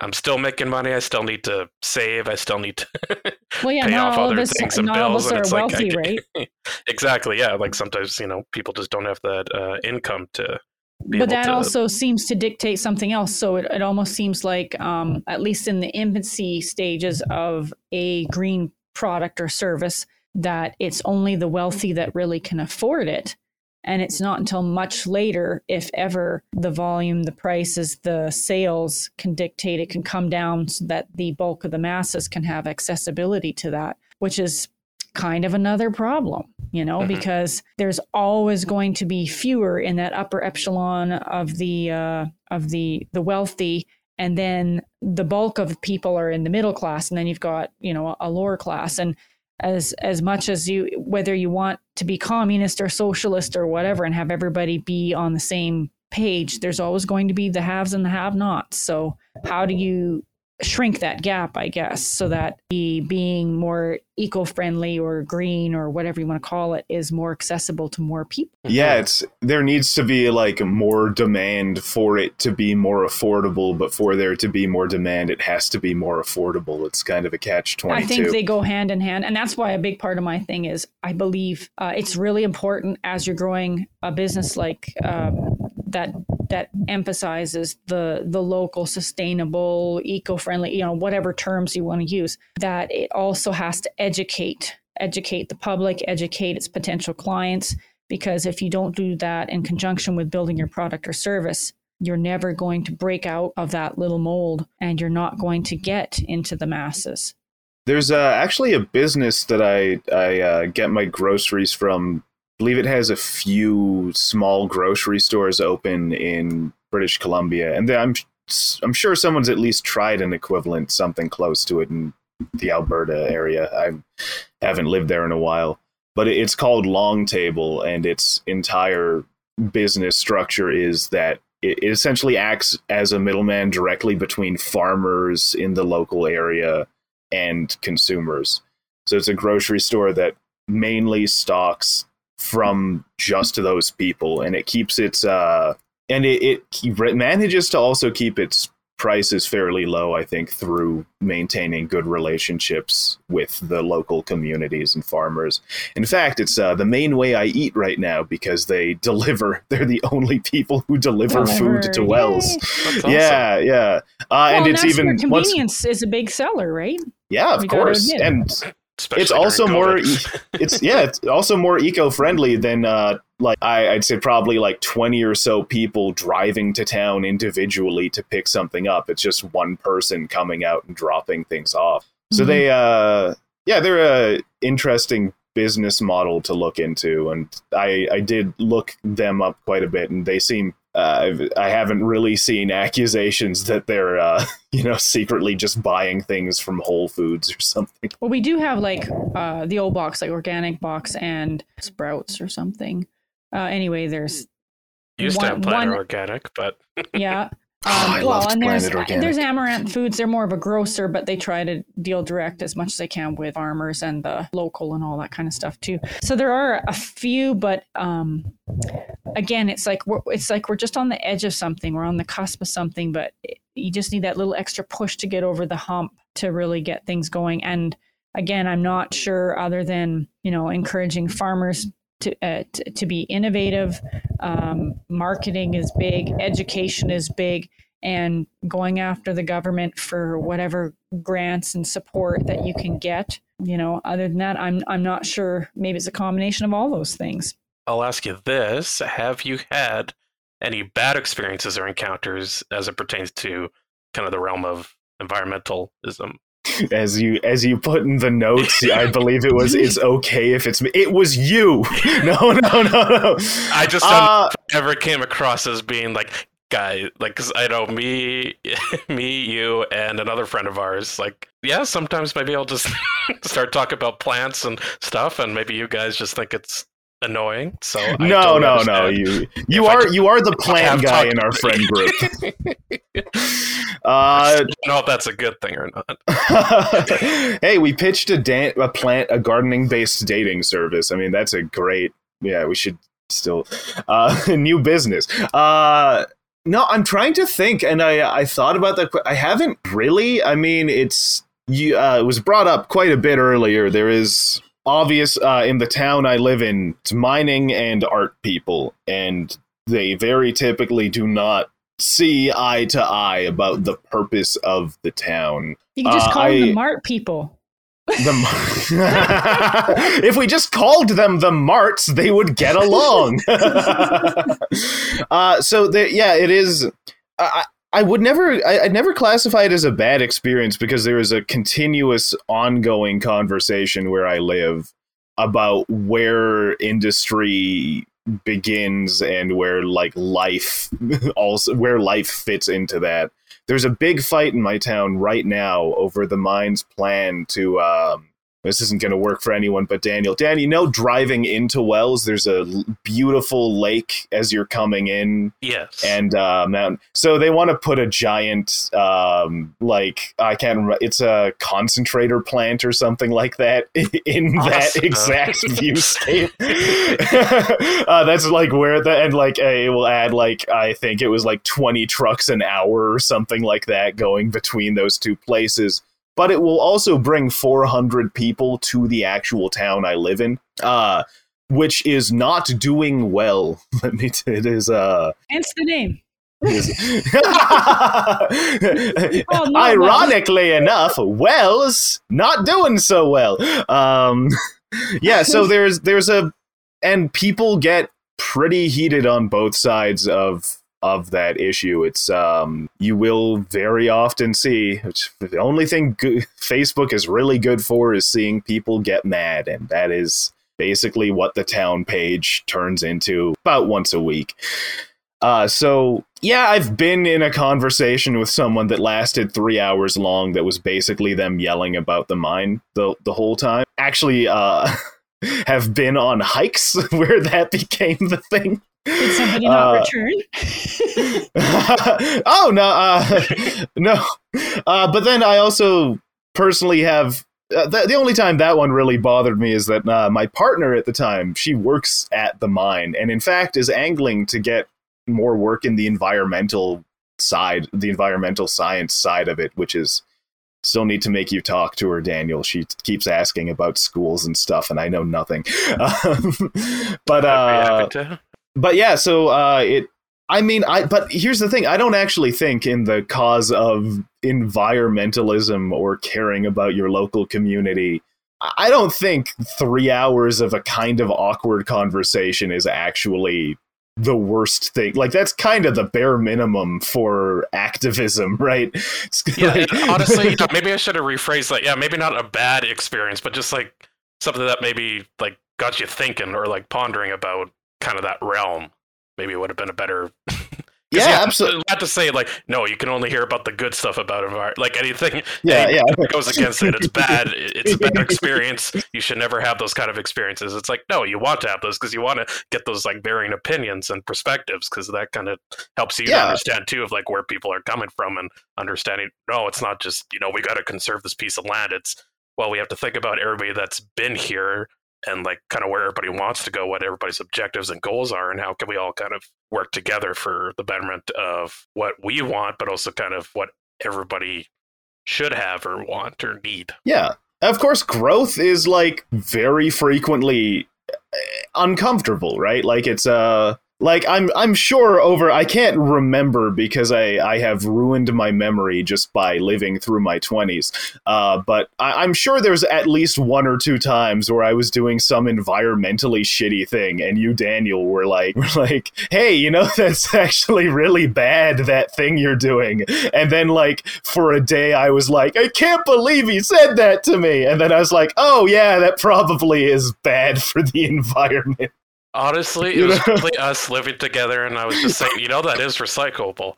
I'm still making money. I still need to save. I still need to Well, yeah, pay not off all of other us, things and bills, and it's like, wealthy, right? exactly. Yeah, like sometimes you know people just don't have that uh, income to. Be but that to, also seems to dictate something else. So it, it almost seems like, um, at least in the infancy stages of a green product or service, that it's only the wealthy that really can afford it. And it's not until much later, if ever, the volume, the prices, the sales can dictate it can come down so that the bulk of the masses can have accessibility to that, which is kind of another problem, you know, Mhm. because there's always going to be fewer in that upper echelon of the uh, of the the wealthy, and then the bulk of people are in the middle class, and then you've got you know a lower class, and as as much as you whether you want to be communist or socialist or whatever, and have everybody be on the same page, there's always going to be the haves and the have-nots. So how do you shrink that gap, I guess, so that the being more eco-friendly or green or whatever you want to call it is more accessible to more people. Yeah, it's there needs to be like more demand for it to be more affordable, but for there to be more demand, it has to be more affordable. It's kind of a catch twenty I think they go hand in hand, and that's why a big part of my thing is I believe uh, it's really important as you're growing a business like um, that that emphasizes the the local, sustainable, eco-friendly, you know, whatever terms you want to use. That it also has to educate educate the public, educate its potential clients, because if you don't do that in conjunction with building your product or service, you're never going to break out of that little mold, and you're not going to get into the masses. There's uh, actually a business that I I uh, get my groceries from. Believe it has a few small grocery stores open in British Columbia, and I'm I'm sure someone's at least tried an equivalent, something close to it in the Alberta area. I haven't lived there in a while, but it's called Long Table, and its entire business structure is that it essentially acts as a middleman directly between farmers in the local area and consumers. So it's a grocery store that mainly stocks from just those people, and it keeps its uh, and it, it manages to also keep its prices fairly low. I think through maintaining good relationships with the local communities and farmers. In fact, it's uh, the main way I eat right now because they deliver. They're the only people who deliver food to Deliver. wells. Awesome. Yeah, yeah, uh, Well, and it's even where once convenience is a big seller, right? yeah, of course. And Especially it's during also more it's yeah, it's also more eco-friendly than uh like I, I'd say probably like 20 or so people driving to town individually to pick something up. It's just one person coming out and dropping things off. So Mhm. they uh yeah, they're a interesting business model to look into and I I did look them up quite a bit and they seem uh, I've- I haven't really seen accusations that they're, uh, you know, secretly just buying things from Whole Foods or something. Well, we do have like uh, the old box, like organic box and sprouts or something. Uh, anyway, there's Used to one- have Planet one- Organic, but yeah. Um, Oh, I well, loved and there's Organic. there's Amaranth Foods. They're more of a grocer, but they try to deal direct as much as they can with farmers and the local and all that kind of stuff too. So there are a few, but um, again, it's like we're it's like we're just on the edge of something. We're on the cusp of something, but you just need that little extra push to get over the hump to really get things going. And again, I'm not sure other than you know encouraging farmers to uh, to, to be innovative. Um, marketing is big, education is big, and going after the government for whatever grants and support that you can get. You know, other than that, I'm I'm not sure. Maybe it's a combination of all those things. I'll ask you this: Have you had any bad experiences or encounters as it pertains to kind of the realm of environmentalism? As you as you put in the notes i believe it was it's okay if it's me. It was you! No no no no. I just don't uh, ever came across as being like guy like because i know me me you and another friend of ours like yeah sometimes maybe i'll just start talking about plants and stuff and maybe you guys just think it's annoying. So I no, no, no. You you are you are the plant guy in our friend group. uh, I don't know if that's a good thing or not. hey, we pitched a dan- a plant a gardening based dating service. I mean, that's a great. Yeah, we should still uh new business. Uh no, I'm trying to think and I I thought about that I haven't really. I mean, it's you uh it was brought up quite a bit earlier. There is obvious uh in the town I live in, it's mining and art people and they very typically do not see eye to eye about the purpose of the town. You can just Uh, call them I- the Mart people. The, if we just called them the Marts, they would get along. uh, so the, yeah, it is. I, I would never, I, I'd never classify it as a bad experience because there is a continuous, ongoing conversation where I live about where industry begins and where like life also where life fits into that. There's a big fight in my town right now over the mine's plan to um this isn't going to work for anyone but Daniel. Dan, you know, driving into Wells, there's a beautiful lake as you're coming in, Yes. and uh, mountain. So they want to put a giant, um, like I can't remember. It's a concentrator plant or something like that in that Awesome. exact viewscape. uh, that's like where the and like uh, it will add like I think it was like 20 trucks an hour or something like that going between those two places. But it will also bring 400 people to the actual town I live in. Uh, which is not doing well. Let me. T- it is. Uh, Hence the name. Oh, no, Ironically enough, Wells not doing so well. Um, yeah, so there's there's a and people get pretty heated on both sides of of that issue. It's um you will very often see the only thing go- Facebook is really good for is seeing people get mad and that is basically what the town page turns into about once a week. Uh, so yeah, I've been in a conversation with someone that lasted three hours long. That was basically them yelling about the mine the the whole time. Actually, uh, have been on hikes where that became the thing. Did somebody not Uh, return? oh no, uh, no. Uh, but then I also personally have. Uh, the, the only time that one really bothered me is that uh, my partner at the time she works at the mine and in fact is angling to get more work in the environmental side, the environmental science side of it, which is still need to make you talk to her, Daniel. She keeps asking about schools and stuff, and I know nothing. Um, but I'd be uh, happy to. But yeah, so uh, it. I mean, I. But here's the thing: I don't actually think in the cause of environmentalism or caring about your local community. I don't think three hours of a kind of awkward conversation is actually the worst thing. Like that's kind of the bare minimum for activism, right? Yeah, like- honestly, you know, maybe I should have rephrased that. Yeah, maybe not a bad experience, but just like something that maybe like got you thinking or like pondering about kind of that realm. Maybe it would have been a better. yeah, absolutely. Not to say like no, you can only hear about the good stuff about environment. Like anything, Yeah, anything yeah. that goes against it. It's bad. It's a bad experience. You should never have those kind of experiences. It's like no, you want to have those because you want to get those like varying opinions and perspectives because that kind of helps you Yeah. understand too of like where people are coming from and understanding. No, it's not just you know we got to conserve this piece of land. It's well, we have to think about everybody that's been here and like kind of where everybody wants to go, what everybody's objectives and goals are, and how can we all kind of work together for the betterment of what we want, but also kind of what everybody should have or want or need. Yeah. Of course, growth is like very frequently uh, uncomfortable, right? Like it's uh like I'm I'm sure over I can't remember because I I have ruined my memory just by living through my 20s. Uh but I, I'm sure there's at least one or two times where I was doing some environmentally shitty thing and you Daniel were like were like, "Hey, you know that's actually really bad that thing you're doing." And then like for a day I was like, "I can't believe he said that to me." And then I was like, "Oh yeah, that probably is bad for the environment." Honestly, it You was know? probably us living together, and I was just saying, you know, that is recyclable.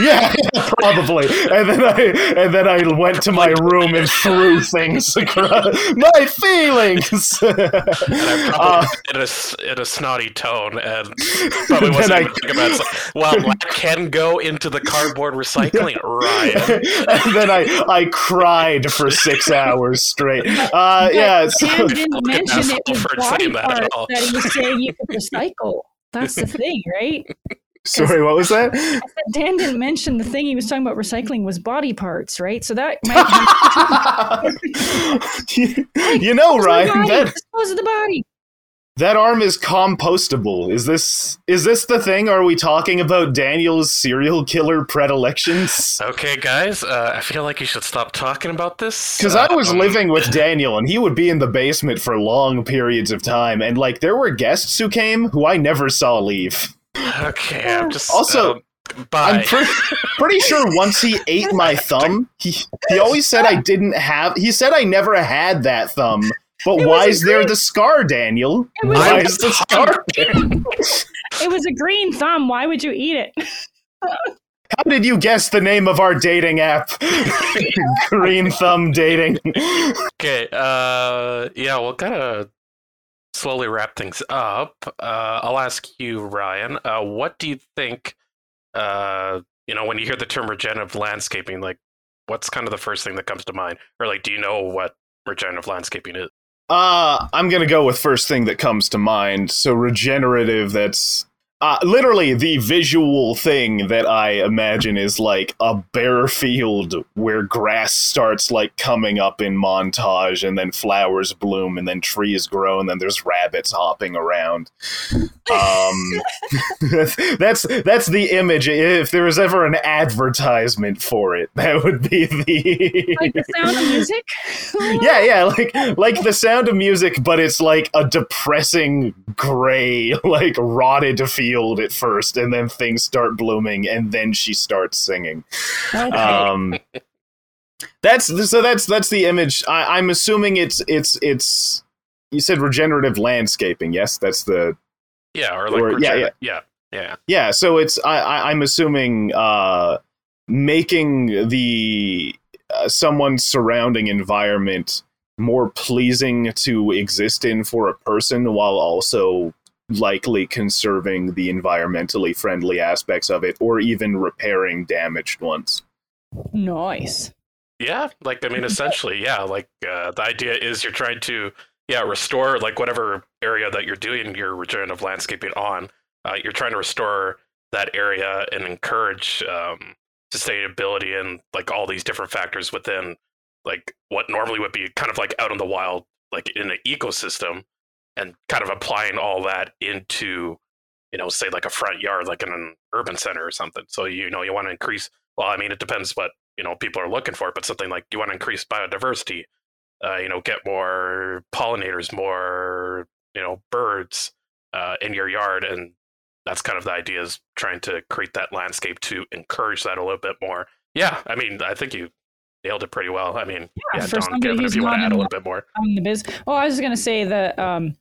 yeah, yeah, probably. And then I and then I went to my room and threw things across my feelings. And I probably Uh, in a, s- in a snotty tone, and probably wasn't Then I- even thinking about it. It's like, well, that can go into the cardboard recycling, Ryan. and then I I cried for six hours straight. Uh, yeah. so- Dan didn't mention it asshole was for body saying that at parts all. that he was saying you could recycle. That's the thing, right? sorry, what was that? Dan didn't mention the thing he was talking about recycling was body parts, right? So that might have you know, of the Ryan, that dispose of the body. That arm is compostable. Is this is this the thing? Are we talking about Daniel's serial killer predilections? Okay, guys, uh, I feel like you should stop talking about this. Because I was Um, living with Daniel, and he would be in the basement for long periods of time, and like there were guests who came who I never saw leave. Okay, I'm just Also, um, bye. I'm pretty, pretty sure once he ate my thumb, he he always said I didn't have. He said I never had that thumb. But It why was a is there the scar, Daniel? Why a- is the scar? It was a green thumb. Why would you eat it? How did you guess the name of our dating app? Green Thumb Dating. Okay, uh, yeah, we'll kind of slowly wrap things up. Uh, I'll ask you, Ryan, uh, what do you think, uh, you know, when you hear the term regenerative landscaping, like, what's kind of the first thing that comes to mind? Or, like, do you know what regenerative landscaping is? Uh, I'm gonna go with first thing that comes to mind. So regenerative. That's uh, literally the visual thing that I imagine is like a bare field where grass starts like coming up in montage, and then flowers bloom, and then trees grow, and then there's rabbits hopping around. Um, that's that's the image. If there was ever an advertisement for it, that would be the Like the sound of music? yeah, yeah, like like the sound of music, but it's like a depressing gray, like rotted field at first, and then things start blooming, and then she starts singing. Okay. Um, that's so that's that's the image. I, I'm assuming it's it's it's. You said regenerative landscaping. Yes, that's the Yeah, or like, Or- yeah, regener- yeah, yeah. yeah. So it's I, I I'm assuming uh, making the uh, someone's surrounding environment more pleasing to exist in for a person while also likely conserving the environmentally friendly aspects of it or even repairing damaged ones. nice. Yeah, like I mean, essentially, yeah. Like uh, the idea is you're trying to, yeah, restore like whatever area that you're doing your regenerative landscaping on. Uh, you're trying to restore that area and encourage um, sustainability and like all these different factors within like what normally would be kind of like out in the wild, like in an ecosystem, and kind of applying all that into, you know, say like a front yard, like in an urban center or something. So you know, you want to increase. Well, I mean, it depends what you know people are looking for, but something like you want to increase biodiversity, uh, you know, get more pollinators, more you know birds uh, in your yard, and that's kind of the idea is trying to create that landscape to encourage that a little bit more. Yeah, I mean, I think you nailed it pretty well. I mean, Yeah, yeah, for Don, somebody Kevin, if you want to add a little bit more. on the biz. Oh, I was going to say that um,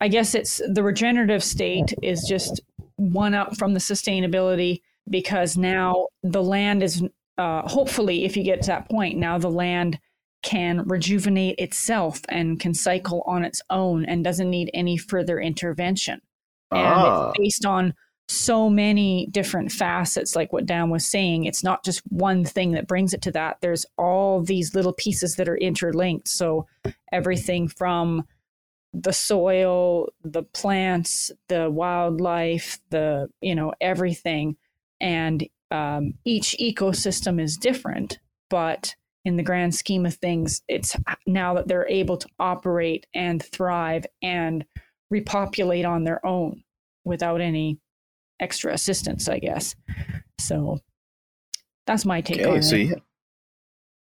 I guess it's the regenerative state is just one up from the sustainability because now the land is uh, hopefully, if you get to that point, now the land can rejuvenate itself and can cycle on its own and doesn't need any further intervention. And Ah. it's based on so many different facets, like what Dan was saying. It's not just one thing that brings it to that. There's all these little pieces that are interlinked. So everything from the soil, the plants, the wildlife, the you know everything, and um, each ecosystem is different. But in the grand scheme of things, it's now that they're able to operate and thrive and repopulate on their own without any extra assistance, I guess. So that's my take on so it. yeah.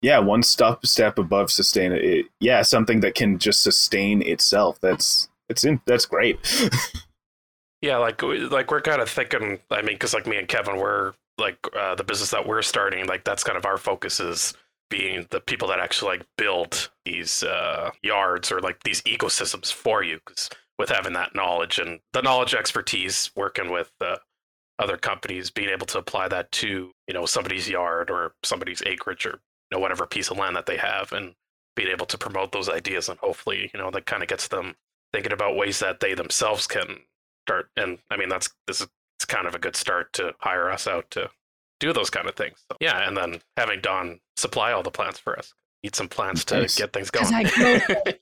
Yeah, one step step above sustain it. Yeah, something that can just sustain itself. That's it's in that's great. Yeah, like like we're kind of thinking. I mean, because like me and Kevin, we're like uh, the business that we're starting. Like that's kind of our focus is being the people that actually like build these uh, yards or like these ecosystems for you. Because with having that knowledge and the knowledge expertise working with uh, other companies being able to apply that to you know somebody's yard or somebody's acreage or know whatever piece of land that they have and being able to promote those ideas and hopefully you know that kind of gets them thinking about ways that they themselves can start and i mean that's this is it's kind of a good start to hire us out to do those kind of things so, yeah and then having don supply all the plants for us eat some plants to Nice. get things going I grow,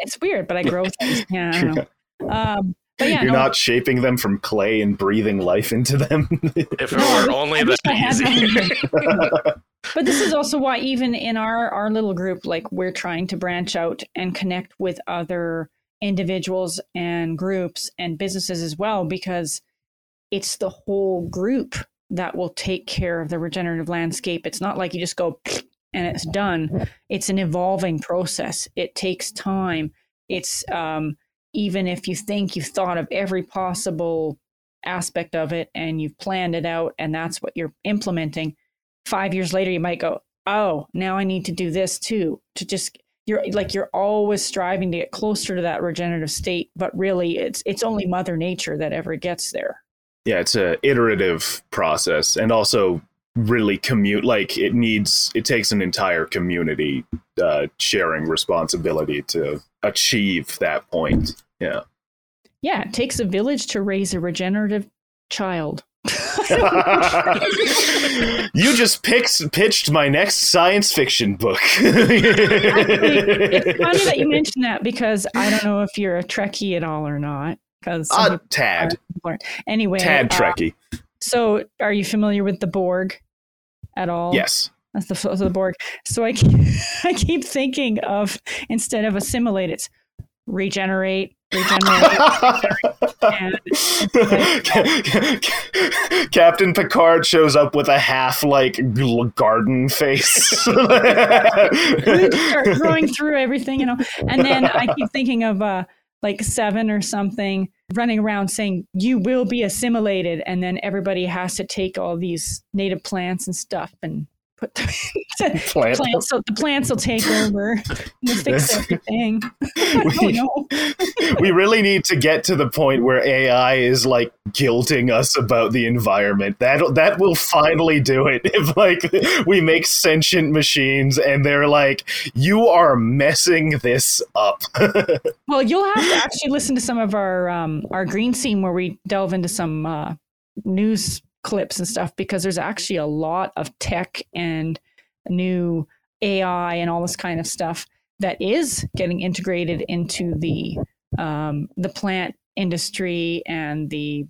it's weird, but I grow things. Yeah, I don't know. Um, but yeah, You're no, not shaping them from clay and breathing life into them. if it were only I wish that easy that. But this is also why even in our our little group like we're trying to branch out and connect with other individuals and groups and businesses as well because it's the whole group that will take care of the regenerative landscape. It's not like you just go and it's done. It's an evolving process. It takes time. It's um even if you think you've thought of every possible aspect of it and you've planned it out and that's what you're implementing five years later you might go oh now i need to do this too to just you're like you're always striving to get closer to that regenerative state but really it's it's only mother nature that ever gets there yeah, it's a iterative process, and also really commute. Like it needs, it takes an entire community uh, sharing responsibility to achieve that point. Yeah. yeah it takes a village to raise a regenerative child you just picked, pitched my next science fiction book. it's funny that you mentioned that because i don't know if you're a trekkie at all or not because uh, Tad, anyway Tad uh, Trekkie. so are you familiar with the borg at all yes. That's the the Borg. So I keep, I keep thinking of instead of assimilate, it's regenerate, regenerate. Captain Picard shows up with a half like garden face. we start growing through everything, you know. And then I keep thinking of uh, like seven or something running around saying you will be assimilated, and then everybody has to take all these native plants and stuff and put them into Plant. plants. So the plants will take over and fix everything. We- know. we really need to get to the point where AI is like guilting us about the environment. That that will finally do it. If like we make sentient machines and they're like, you are messing this up. Well, you'll have to actually listen to some of our um, our green scene where we delve into some uh, news clips and stuff because there's actually a lot of tech and new AI and all this kind of stuff that is getting integrated into the um, the plant industry and the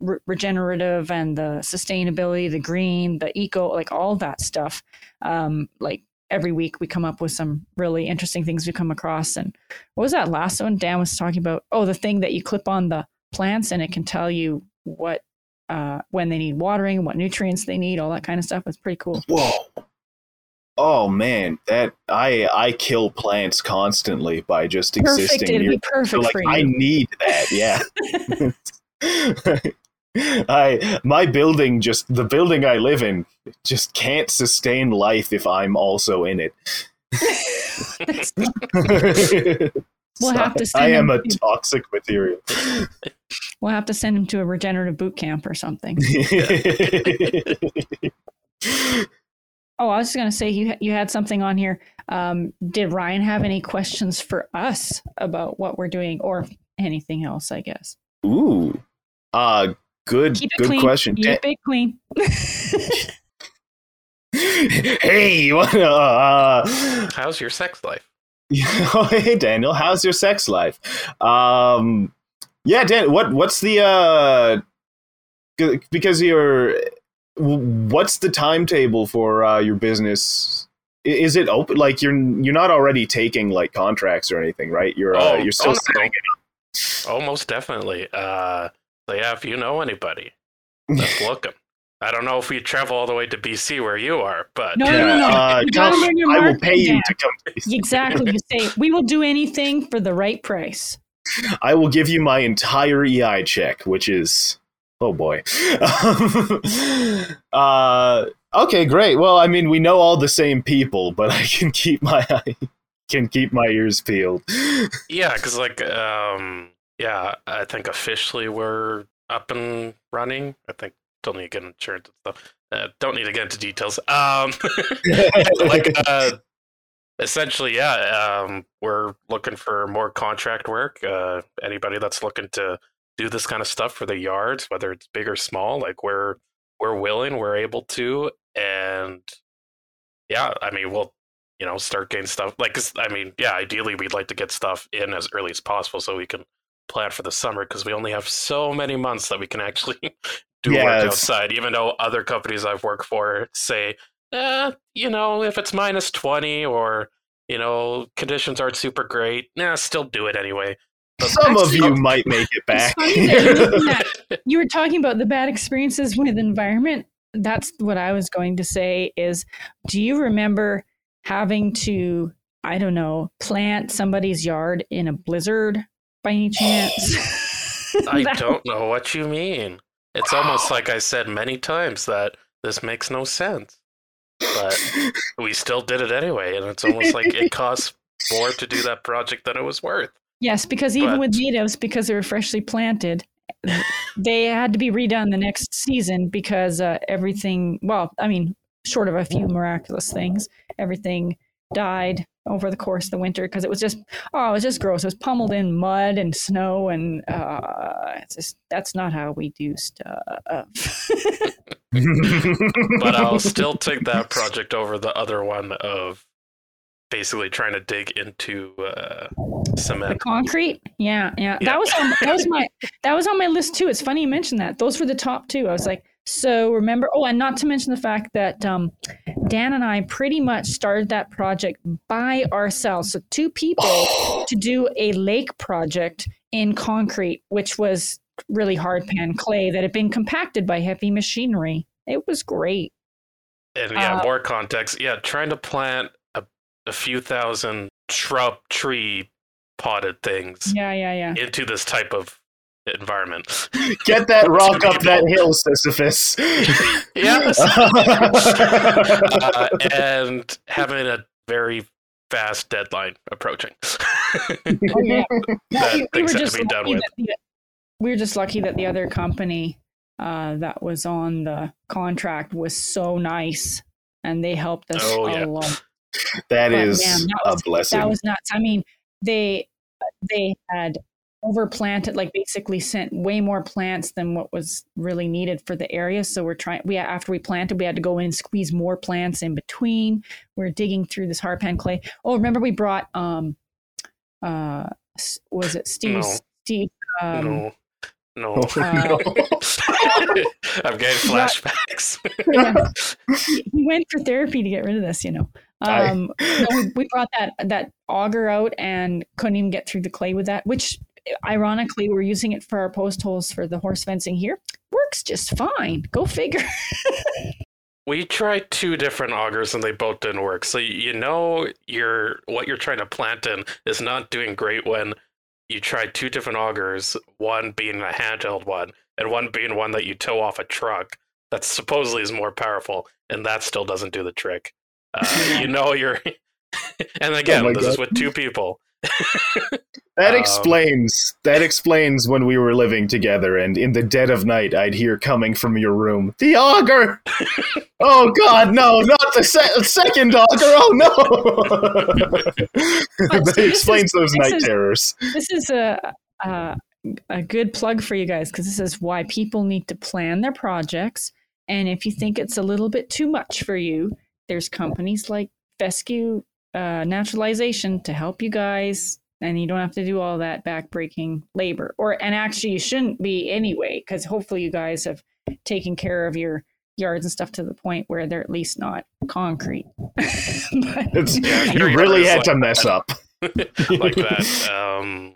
re- regenerative and the sustainability, the green, the eco, like all that stuff. Um, like every week we come up with some really interesting things we come across and what was that last one Dan was talking about? Oh, the thing that you clip on the plants and it can tell you what uh, when they need watering, what nutrients they need, all that kind of stuff. It's pretty cool. Whoa. Oh man, that I I kill plants constantly by just Perfect. existing It'd near be perfect So like for you. I need that, yeah. I my building just the building I live in just can't sustain life if I'm also in it. That's- We'll So have to send I am him a to- toxic material. we'll have to send him to a regenerative boot camp or something. Oh, I was just going to say you you had something on here. Um, did Ryan have any questions for us about what we're doing or anything else? I guess. Ooh. Uh good Keep it good clean. question. Keep it clean. hey, what uh, How's your sex life? hey Daniel, how's your sex life? Um, yeah, Dan, what what's the uh, because you're what's the timetable for uh, your business? Is it open? Like you're you're not already taking like contracts or anything, right? You're uh, Oh, you're still oh, no. setting Oh, most definitely. Uh, so yeah, if you know anybody that's looking, I don't know if we travel all the way to BC where you are, but No, it. no, no. Uh, You gotta come, bring your I will pay you to come. exactly. You say we will do anything for the right price. I will give you my entire EI check, which is oh boy. uh, okay, great. Well, I mean, we know all the same people, but I can keep my eye. can keep my ears peeled. Yeah, because like, um, yeah, I think officially we're up and running. I think still need to get insurance and stuff. Uh, don't need to get into details. Um, like, uh, essentially, yeah, um, we're looking for more contract work. Uh, anybody that's looking to do this kind of stuff for the yards, whether it's big or small, like we're we're willing, we're able to, and yeah, I mean, we'll you know start getting stuff Like, I mean, yeah, ideally we'd like to get stuff in as early as possible so we can plan for the summer because we only have so many months that we can actually do Yeah, work outside. Even though other companies I've worked for say, eh, you know, if it's minus twenty or you know conditions aren't super great, nah, still do it anyway. Some of you might make it back. you you were talking about the bad experiences with environment. That's what I was going to say is do you remember having to, I don't know, plant somebody's yard in a blizzard by any chance? I That- don't know what you mean. It's almost like I said many times that this makes no sense. But we still did it anyway, and it's almost like it costs more to do that project than it was worth. Yes, because even But- with natives, because they were freshly planted, they had to be redone the next season because uh, everything, well, I mean, short of a few miraculous things, everything died over the course of the winter because it was just, oh, it was just gross. It was pummeled in mud and snow, and uh, it's just, that's not how we do stuff. But I'll still take that project over the other one of basically trying to dig into uh, The cement. concrete, yeah, yeah, Yeah. That was on, that was my that was on my list too. It's funny you mentioned that. Those were the top two. I was like, so remember. Oh, and not to mention the fact that um, Dan and I pretty much started that project by ourselves. So two people to do a lake project in concrete, which was really hard pan clay that had been compacted by heavy machinery. It was great. And yeah, Uh, more context. Yeah, trying to plant a, a few thousand shrub tree potted things Yeah, yeah, yeah. into this type of environment. Get that rock up that hill, Sisyphus. yes. uh, and having a very fast deadline approaching. Oh, yeah. we, we were just to be done lucky that the, we were just lucky that the other company uh, that was on the contract was so nice and they helped us Oh, a yeah. lot. that But, is man, that a was- blessing. That was nuts. I mean, they they had overplanted, like basically sent way more plants than what was really needed for the area. So we're trying. We after we planted, we had to go in and squeeze more plants in between. We're digging through this hardpan clay. Oh, remember we brought um, uh, was it Steve? No. Steve. Um, no. No. uh, I'm getting flashbacks. he went for therapy to get rid of this, you know. Aye. Um, no, we, we brought that that auger out and couldn't even get through the clay with that. Which, ironically, we're using it for our post holes for the horse fencing here. Works just fine. Go figure. we tried two different augers and they both didn't work. So you know you're what you're trying to plant in is not doing great when you try two different augers, one being a handheld one and one being one that you tow off a truck that supposedly is more powerful, and that still doesn't do the trick. Uh, you know you're, and again, my this is with two people. That Um, explains that explains when we were living together and in the dead of night I'd hear coming from your room, the auger! oh god, no, not the se- second auger, oh no! That explains is- those night is- terrors. this is a a, a good plug for you guys because this is why people need to plan their projects. And if you think it's a little bit too much for you, there's companies like Fescue uh, Naturalization to help you guys, and you don't have to do all that backbreaking labor. Or and actually, you shouldn't be anyway, because hopefully you guys have taken care of your yards and stuff to the point where they're at least not concrete. But- Yeah, you really had like to mess that. up. like that. Um,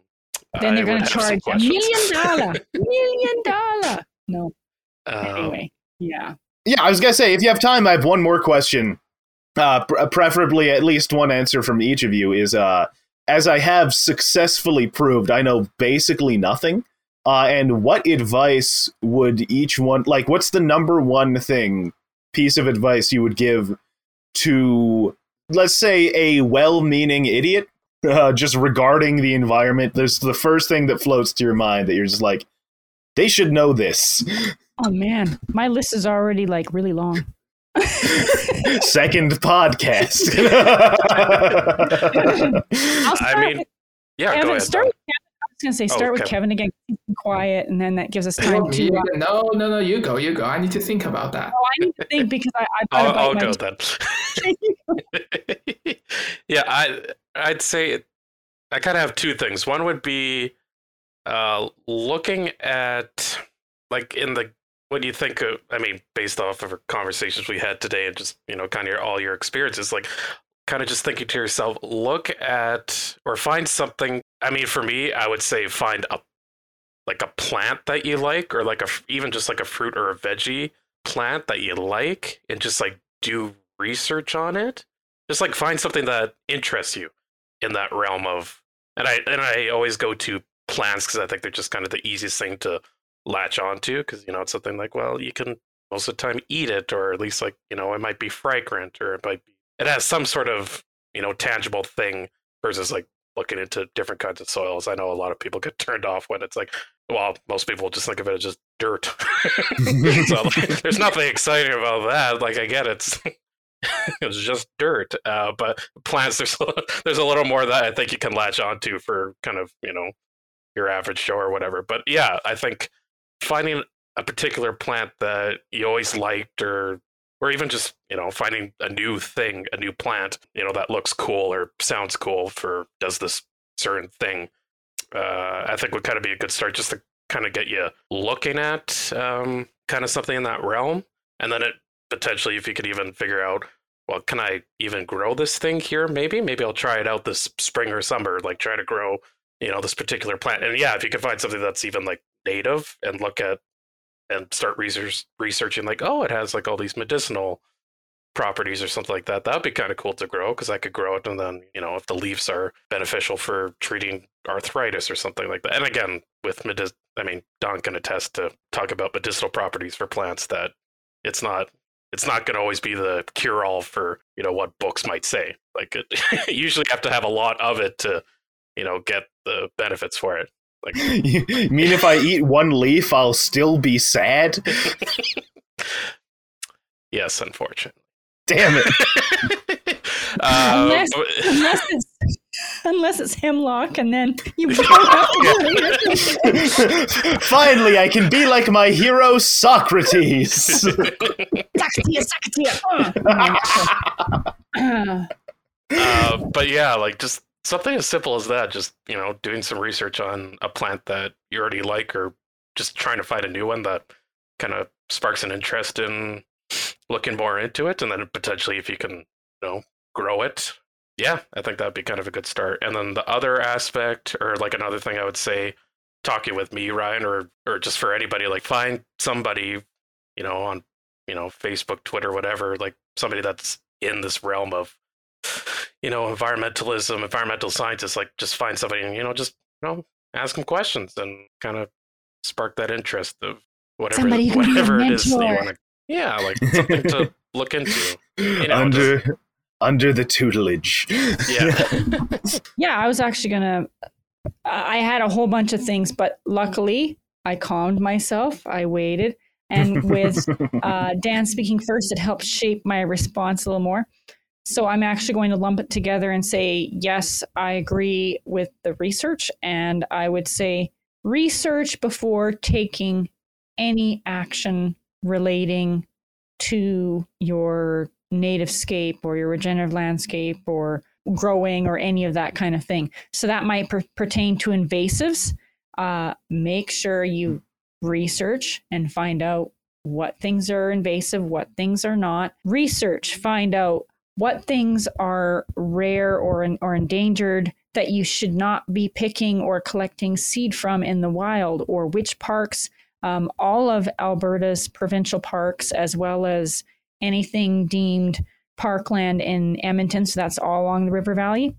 then they're going to have some charge a million dollar, million dollar. No, Um, anyway, yeah. Yeah, I was gonna say if you have time, I have one more question. Uh, pr- preferably at least one answer from each of you is uh, as I have successfully proved, I know basically nothing. Uh, and what advice would each one like? What's the number one thing piece of advice you would give to let's say a well-meaning idiot uh, just regarding the environment there's the first thing that floats to your mind that you're just like they should know this Oh man, my list is already like really long. second podcast I'll I start mean, with yeah, Kevin. go ahead. start with Kevin. I was gonna say Oh, start with Kevin. Kevin again. keep quiet, and then that gives us Oh, time to. Uh, no, no, no. You go. You go. I need to think about that. oh, I need to think because I, I I'll, I'll go then. yeah, I I'd say I kind of have two things. One would be uh, looking at like in the what do you think of, I mean, based off of our conversations we had today and just you know kind of your, all your experiences, like kind of just thinking to yourself, look at or find something. I mean, for me, I would say find a like a plant that you like, or like a even just like a fruit or a veggie plant that you like, and just like do research on it. Just like find something that interests you in that realm of, and I and I always go to plants because I think they're just kind of the easiest thing to latch onto because you know it's something like well you can most of the time eat it or at least like you know it might be fragrant or it might be it has some sort of you know tangible thing versus like looking into different kinds of soils. I know a lot of people get turned off when it's like, well, most people just think of it as just dirt. so like, there's nothing exciting about that. Like I get it's it's just dirt, uh, but plants there's a, there's a little more that I think you can latch onto for kind of you know your average show or whatever. But yeah, I think finding a particular plant that you always liked or or even just you know finding a new thing a new plant you know that looks cool or sounds cool for does this certain thing uh, i think would kind of be a good start just to kind of get you looking at um, kind of something in that realm. And then it potentially if you could even figure out well can i even grow this thing here maybe? Maybe i'll try it out this spring or summer like try to grow you know this particular plant. And yeah if you can find something that's even like native and look at and start research researching like oh it has like all these medicinal properties or something like that. That'd be kind of cool to grow because i could grow it and then you know if the leaves are beneficial for treating arthritis or something like that. And again with medic i mean don can attest to talk about medicinal properties for plants that it's not it's not going to always be the cure all for you know what books might say. Like it, you usually have to have a lot of it to you know get the benefits for it like you mean if I eat one leaf, I'll still be sad? yes unfortunately Damn it. Uh, Unless- unless it's unless it's hemlock, and then you don't have to do it. Finally, I can be like my hero Socrates. Sakatia, Sakatia. Uh, uh, but yeah, like just something as simple as that. Just you know, doing some research on a plant that you already like, or just trying to find a new one that kind of sparks an interest in looking more into it, and then potentially if you can, you know, grow it. Yeah, I think that'd be kind of a good start. And then the other aspect, or like another thing, I would say, talking with me, Ryan, or or just for anybody, like find somebody, you know, on you know Facebook, Twitter, whatever, like somebody that's in this realm of you know environmentalism environmental scientists like just find somebody and you know just you know ask them questions and kind of spark that interest of whatever Somebody who can be a whatever it is that you want to yeah like something to look into know, under under the tutelage. yeah yeah, I was actually gonna. I I had a whole bunch of things, but luckily I calmed myself. I waited, and with uh, Dan speaking first, it helped shape my response a little more. So I'm actually going to lump it together and say, yes, I agree with the research. And I would say research before taking any action relating to your native scape or your regenerative landscape or growing or any of that kind of thing. So that might per- pertain to invasives. Uh, make sure you research and find out what things are invasive, what things are not. Research, find out what things are rare or, or endangered that you should not be picking or collecting seed from in the wild, or which parks, um, all of Alberta's provincial parks, as well as anything deemed parkland in Edmonton, so that's all along the River Valley.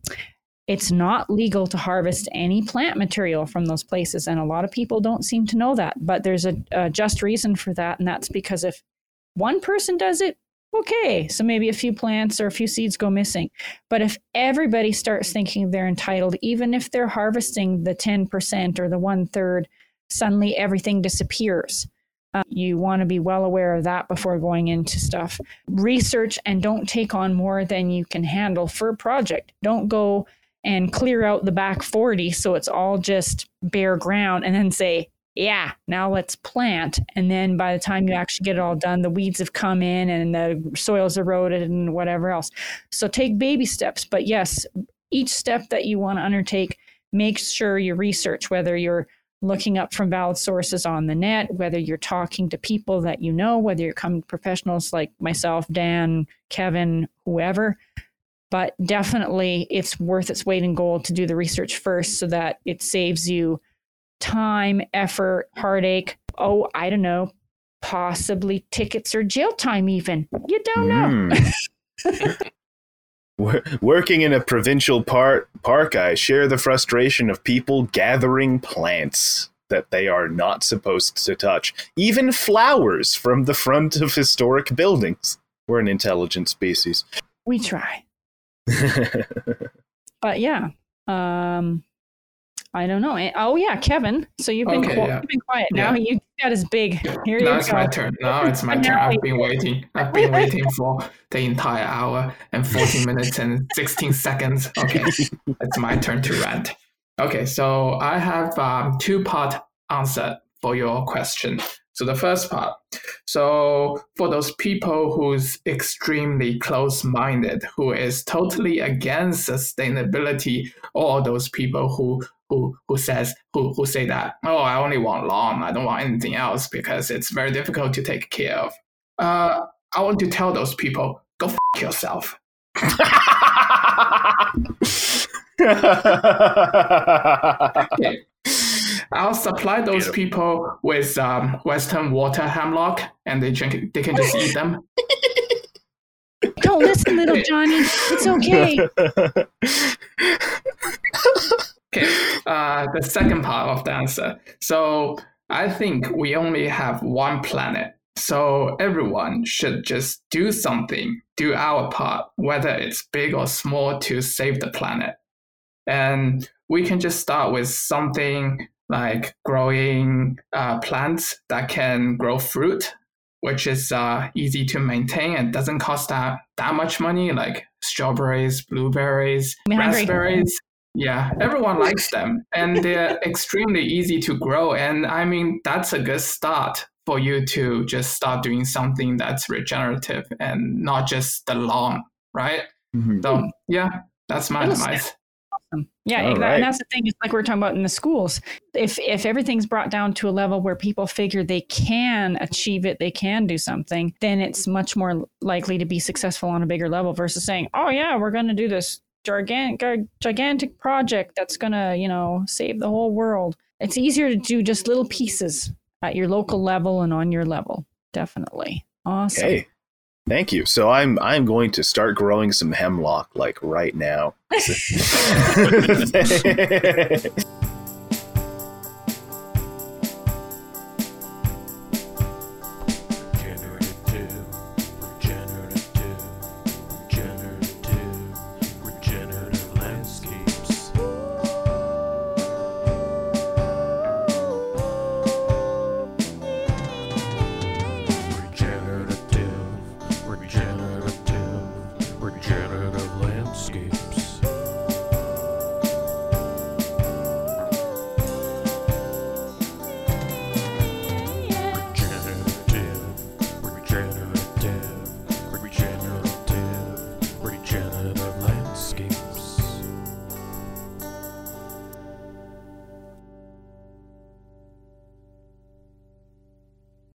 It's not legal to harvest any plant material from those places, and a lot of people don't seem to know that. But there's a, a just reason for that, and that's because if one person does it, Okay, so maybe a few plants or a few seeds go missing. But if everybody starts thinking they're entitled, even if they're harvesting the 10% or the one third, suddenly everything disappears. Uh, you want to be well aware of that before going into stuff. Research and don't take on more than you can handle for a project. Don't go and clear out the back 40 so it's all just bare ground and then say, yeah, now let's plant. And then by the time you actually get it all done, the weeds have come in and the soil's eroded and whatever else. So take baby steps. But yes, each step that you want to undertake, make sure you research whether you're looking up from valid sources on the net, whether you're talking to people that you know, whether you're coming to professionals like myself, Dan, Kevin, whoever. But definitely it's worth its weight in gold to do the research first so that it saves you time, effort, heartache. Oh, I don't know, possibly tickets or jail time, even. You don't know. Mm. Working in a provincial par- park, I share the frustration of people gathering plants that they are not supposed to touch, even flowers from the front of historic buildings. We're an intelligent species. We try. but yeah, um, I don't know. Eh, oh yeah, Kevin. So you've been, Okay, qu- yeah. you've been quiet. Yeah. Now you got his big. Here now you it's go. my turn. Now it's my turn. I've been waiting. I've been waiting for the entire hour and 14 minutes and 16 seconds. Okay, it's my turn to rant. Okay, so I have um, two part answer for your question. So the first part. So for those people who's extremely close-minded, who is totally against sustainability, or those people who who who says who who say that oh I only want lawn I don't want anything else because it's very difficult to take care of. Uh, I want to tell those people go f- yourself. Okay. I'll supply those Beautiful. people with um, Western water hemlock, and they drink. They can just eat them. Don't listen, little Johnny. It's okay. Okay. Uh, the second part of the answer. So I think we only have one planet. So everyone should just do something, do our part, whether it's big or small, to save the planet. And we can just start with something like growing uh, plants that can grow fruit, which is uh, easy to maintain and doesn't cost that, that much money, like strawberries, blueberries, I'm hungry. raspberries. Yeah, everyone likes them and they're extremely easy to grow. And I mean, that's a good start for you to just start doing something that's regenerative and not just the lawn, right? Mhm. So, yeah, that's my Little advice. Awesome. Yeah, exactly. right. and that's the thing. It's like we are talking about in the schools. If if everything's brought down to a level where people figure they can achieve it, they can do something, then it's much more likely to be successful on a bigger level versus saying, "Oh yeah, we're going to do this gigantic gigantic project that's going to, you know, save the whole world." It's easier to do just little pieces at your local level and on your level. Definitely. Awesome. Hey, thank you. So I'm I'm going to start growing some hemlock like right now.